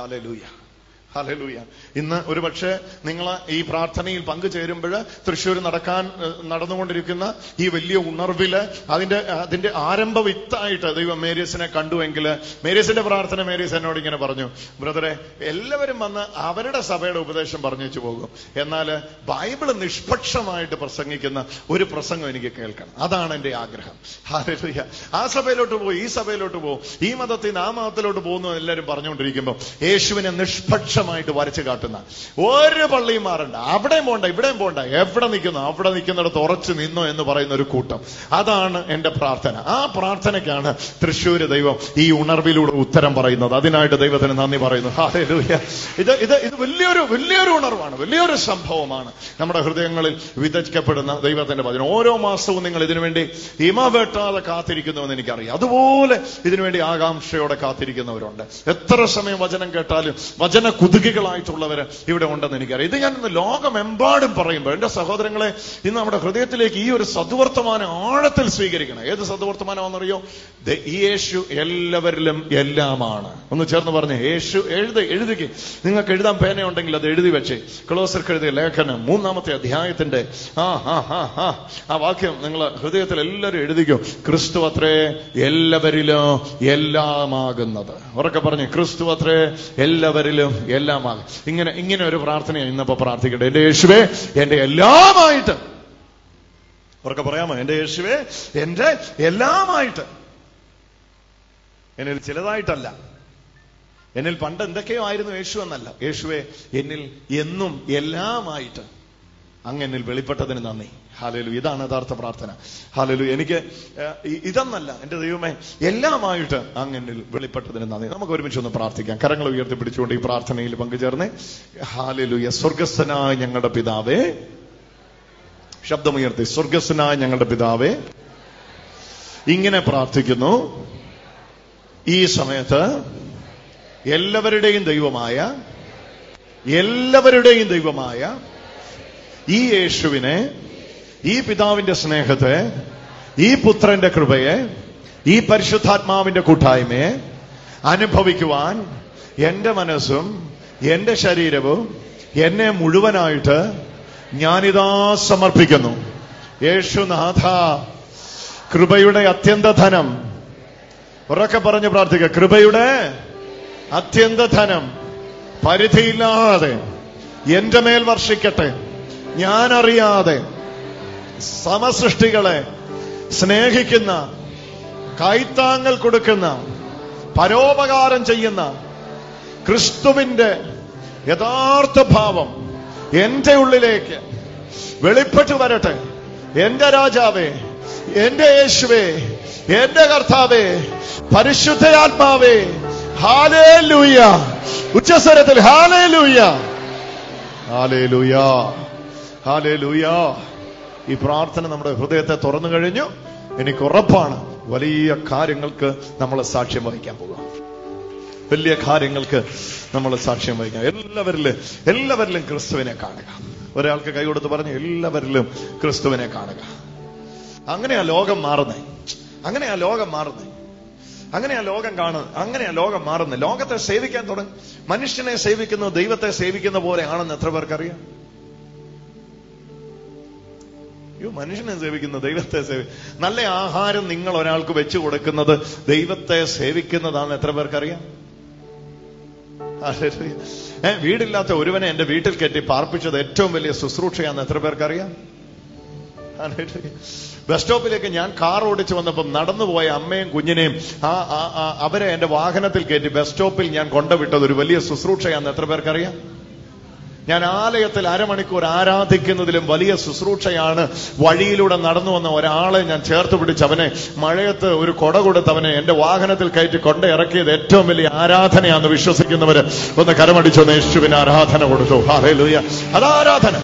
ഹല്ലേലൂയ. ഹല്ലേലൂയ ഇന്ന് ഒരു പക്ഷേ നിങ്ങൾ ഈ പ്രാർത്ഥനയിൽ പങ്കുചേരുമ്പോൾ തൃശ്ശൂർ നടക്കാൻ നടന്നുകൊണ്ടിരിക്കുന്ന ഈ വലിയ ഉണർവിൽ അതിന്റെ അതിന്റെ ആരംഭ വിത്തായിട്ട് ദൈവം മേരിയസിനെ കണ്ടുവെങ്കിൽ മേരിയസിന്റെ പ്രാർത്ഥന മേരിയസ് എന്നോട് ഇങ്ങനെ പറഞ്ഞു ബ്രദറെ എല്ലാവരും വന്ന് അവരുടെ സഭയുടെ ഉപദേശം പറഞ്ഞു പോകും. എന്നാൽ ബൈബിൾ നിഷ്പക്ഷമായിട്ട് പ്രസംഗിക്കുന്ന ഒരു പ്രസംഗം എനിക്ക് കേൾക്കണം. അതാണ് എന്റെ ആഗ്രഹം. ഹലലൂയ ആ സഭയിലോട്ട് പോകും ഈ സഭയിലോട്ട് പോകും ഈ മതത്തിൽ നിന്ന് ആ മതത്തിലോട്ട് പോകുന്നു എല്ലാവരും പറഞ്ഞുകൊണ്ടിരിക്കുമ്പോൾ യേശുവിനെ നിഷ്പക്ഷമായിട്ട് വരച്ചു കാട്ടുന്ന. ഒരു പള്ളിയും മാറണ്ട. അവിടെയും പോണ്ട ഇവിടെയും പോണ്ട. എവിടെ നിൽക്കുന്നു അവിടെ നിൽക്കുന്നിടത്ത് ഉറച്ചു നിന്നോ എന്ന് പറയുന്ന ഒരു കൂട്ടം. അതാണ് എന്റെ പ്രാർത്ഥന. ആ പ്രാർത്ഥനയ്ക്കാണ് തൃശ്ശൂര് ദൈവം ഈ ഉണർവിലൂടെ ഉത്തരം പറയുന്നത്. അതിനായിട്ട് ദൈവത്തിന് നന്ദി പറയുന്നു. ഇത് ഇത് ഇത് വലിയൊരു വലിയൊരു ഉണർവാണ്. വലിയൊരു സംഭവമാണ് നമ്മുടെ ഹൃദയങ്ങളിൽ വിതയ്ക്കപ്പെടുന്ന ദൈവത്തിന്റെ വചനം. ഓരോ മാസവും നിങ്ങൾ ഇതിനുവേണ്ടി ഇമ വെട്ടാതെ കാത്തിരിക്കുന്നുവെന്ന് എനിക്കറിയാം. അതുപോലെ ഇതിനുവേണ്ടി ആകാംക്ഷയോടെ കാത്തിരിക്കുന്നവരുണ്ട്. എത്ര സമയം വചനം കേട്ടാലും വചന കുതുകികളായിട്ടുള്ളവര് ഇവിടെ ഉണ്ടെന്ന് എനിക്കറിയാം. ഇത് ഞാൻ ഇന്ന് ലോകമെമ്പാടും പറയുമ്പോൾ എന്റെ സഹോദരങ്ങളെ ഇന്ന് നമ്മുടെ ഹൃദയത്തിലേക്ക് ഈ ഒരു സദ്വർത്തമാനം ആഴത്തിൽ സ്വീകരിക്കണം. ഏത് സദ്വർത്തമാനമാണെന്നറിയോ? യേശു എല്ലാവരിലും എല്ലാമാണ്. ഒന്ന് ചേർന്ന് പറഞ്ഞേ യേശു എഴുതി എഴുതിക്ക്. നിങ്ങൾക്ക് എഴുതാൻ പേനയുണ്ടെങ്കിൽ അത് എഴുതി വെച്ചേ. ക്ലോസർക്ക് എഴുതിയ ലേഖനം മൂന്നാമത്തെ അധ്യായത്തിന്റെ ആ ആ ആ ആ ആ വാക്യം നിങ്ങൾ ഹൃദയത്തിൽ എല്ലാവരും എഴുതിക്കോ. ക്രിസ്തു അത്രേ എല്ലാവരിലും എല്ലാമാകുന്നത്. ഉറക്കെ പറഞ്ഞു ക്രിസ്തു അത്രേ എല്ലാവരിലും എല്ലാമാകും. ഇങ്ങനെ ഇങ്ങനെ ഒരു പ്രാർത്ഥനയാണ് ഇന്നപ്പോ പ്രാർത്ഥിക്കട്ടെ എന്റെ യേശുവേ എന്റെ എല്ലാമായിട്ട്. അവർക്ക് പറയാമോ? എന്റെ യേശുവേ എന്റെ എല്ലാമായിട്ട്. എന്നിൽ ചിലതായിട്ടല്ല. എന്നിൽ പണ്ട് എന്തൊക്കെയോ ആയിരുന്നു യേശു എന്നല്ല. യേശുവേ എന്നിൽ എന്നും എല്ലാമായിട്ട് അങ്ങ് എന്നിൽ വെളിപ്പെട്ടതിന് നന്ദി. ഹാലേലു ഇതാണ് യഥാർത്ഥ പ്രാർത്ഥന. ഹാലലു എനിക്ക് ഇതെന്നല്ല എന്റെ ദൈവമേ എല്ലാമായിട്ട് അങ്ങനെ വെളിപ്പെട്ടതിന് നന്ദി. നമുക്ക് ഒരുമിച്ച് ഒന്ന് പ്രാർത്ഥിക്കാം. കരങ്ങൾ ഉയർത്തിപ്പിടിച്ചുകൊണ്ട് ഈ പ്രാർത്ഥനയിൽ പങ്കുചേർന്ന് ഹാലലുയ സ്വർഗസ്വനായ ഞങ്ങളുടെ പിതാവേ ശബ്ദമുയർത്തി സ്വർഗസ്വനായ ഞങ്ങളുടെ പിതാവേ ഇങ്ങനെ പ്രാർത്ഥിക്കുന്നു. ഈ സമയത്ത് എല്ലാവരുടെയും ദൈവമായ എല്ലാവരുടെയും ദൈവമായ ഈ യേശുവിനെ ഈ പിതാവിന്റെ സ്നേഹത്തെ ഈ പുത്രന്റെ കൃപയെ ഈ പരിശുദ്ധാത്മാവിന്റെ കൂട്ടായ്മയെ അനുഭവിക്കുവാൻ എന്റെ മനസ്സും എന്റെ ശരീരവും എന്നെ മുഴുവനായിട്ട് ഞാനിതാ സമർപ്പിക്കുന്നു. യേശുനാഥ കൃപയുടെ അത്യന്ത ധനം ഉറക്കെ പറഞ്ഞു പ്രാർത്ഥിക്കുക. കൃപയുടെ അത്യന്ത ധനം പരിധിയില്ലാതെ എന്റെ മേൽ വർഷിക്കട്ടെ. ഞാൻ അറിയാതെ സമസൃഷ്ടികളെ സ്നേഹിക്കുന്ന കൈത്താങ്ങൽ കൊടുക്കുന്ന പരോപകാരം ചെയ്യുന്ന ക്രിസ്തുവിന്റെ യഥാർത്ഥ ഭാവം എന്റെ ഉള്ളിലേക്ക് വെളിപ്പെട്ടു വരട്ടെ. എന്റെ രാജാവേ എന്റെ യേശുവേ എന്റെ കർത്താവേ പരിശുദ്ധയാത്മാവേ ഹാലേ ലൂയ ഉച്ചസ്വരത്തിൽ ഹാലേ ലൂയ ഹാലേ ലൂയ ഹാലേ ലൂയ ഈ പ്രാർത്ഥന നമ്മുടെ ഹൃദയത്തെ തുറന്നു കഴിഞ്ഞു. എനിക്ക് ഉറപ്പാണ് വലിയ കാര്യങ്ങൾക്ക് നമ്മൾ സാക്ഷ്യം വഹിക്കാൻ പോകാം വലിയ കാര്യങ്ങൾക്ക് നമ്മൾ സാക്ഷ്യം വഹിക്കാം. എല്ലാവരിലും എല്ലാവരിലും ക്രിസ്തുവിനെ കാണുക. ഒരാൾക്ക് കൈ കൊടുത്ത് പറഞ്ഞു എല്ലാവരിലും ക്രിസ്തുവിനെ കാണുക. അങ്ങനെയാ ലോകം മാറുന്നേ. അങ്ങനെയാ ലോകം മാറുന്നേ. അങ്ങനെയാ ലോകം കാണുന്നത് അങ്ങനെയാ ലോകം മാറുന്നത് ലോകത്തെ സേവിക്കാൻ തുടങ്ങി. മനുഷ്യനെ സേവിക്കുന്നു ദൈവത്തെ സേവിക്കുന്ന പോലെയാണെന്ന് എത്ര പേർക്കറിയാം? അയ്യോ മനുഷ്യനെ സേവിക്കുന്ന ദൈവത്തെ സേവി നല്ല ആഹാരം നിങ്ങൾ ഒരാൾക്ക് വെച്ചു കൊടുക്കുന്നത് ദൈവത്തെ സേവിക്കുന്നതാണ് എത്ര പേർക്കറിയാം. ഏ വീടില്ലാത്ത ഒരുവനെ എന്റെ വീട്ടിൽ കെട്ടി പാർപ്പിച്ചത് ഏറ്റവും വലിയ ശുശ്രൂഷയാണെന്ന് എത്ര പേർക്കറിയാം. ബസ് സ്റ്റോപ്പിലേക്ക് ഞാൻ കാർ ഓടിച്ചു വന്നപ്പം നടന്നുപോയ അമ്മയും കുഞ്ഞിനെയും ആ- അവരെ എന്റെ വാഹനത്തിൽ കയറ്റി ബസ് സ്റ്റോപ്പിൽ ഞാൻ കൊണ്ടുവിട്ടത് ഒരു വലിയ ശുശ്രൂഷയാണെന്ന് എത്ര പേർക്കറിയാം ഞാൻ ആലയത്തിൽ അരമണിക്കൂർ ആരാധിക്കുന്നതിലും വലിയ ശുശ്രൂഷയാണ് വഴിയിലൂടെ നടന്നു വന്ന ഒരാളെ ഞാൻ ചേർത്ത് പിടിച്ച് അവനെ മഴയത്ത് ഒരു കൊട കൊടുത്ത് അവനെ എന്റെ വാഹനത്തിൽ കയറ്റി കൊണ്ട ഇറക്കിയത് ഏറ്റവും വലിയ ആരാധനയാണെന്ന് വിശ്വസിക്കുന്നവര് ഒന്ന് കരമടിച്ചു യേശുവിന് ആരാധന കൊടുത്തു. അതാരാധന?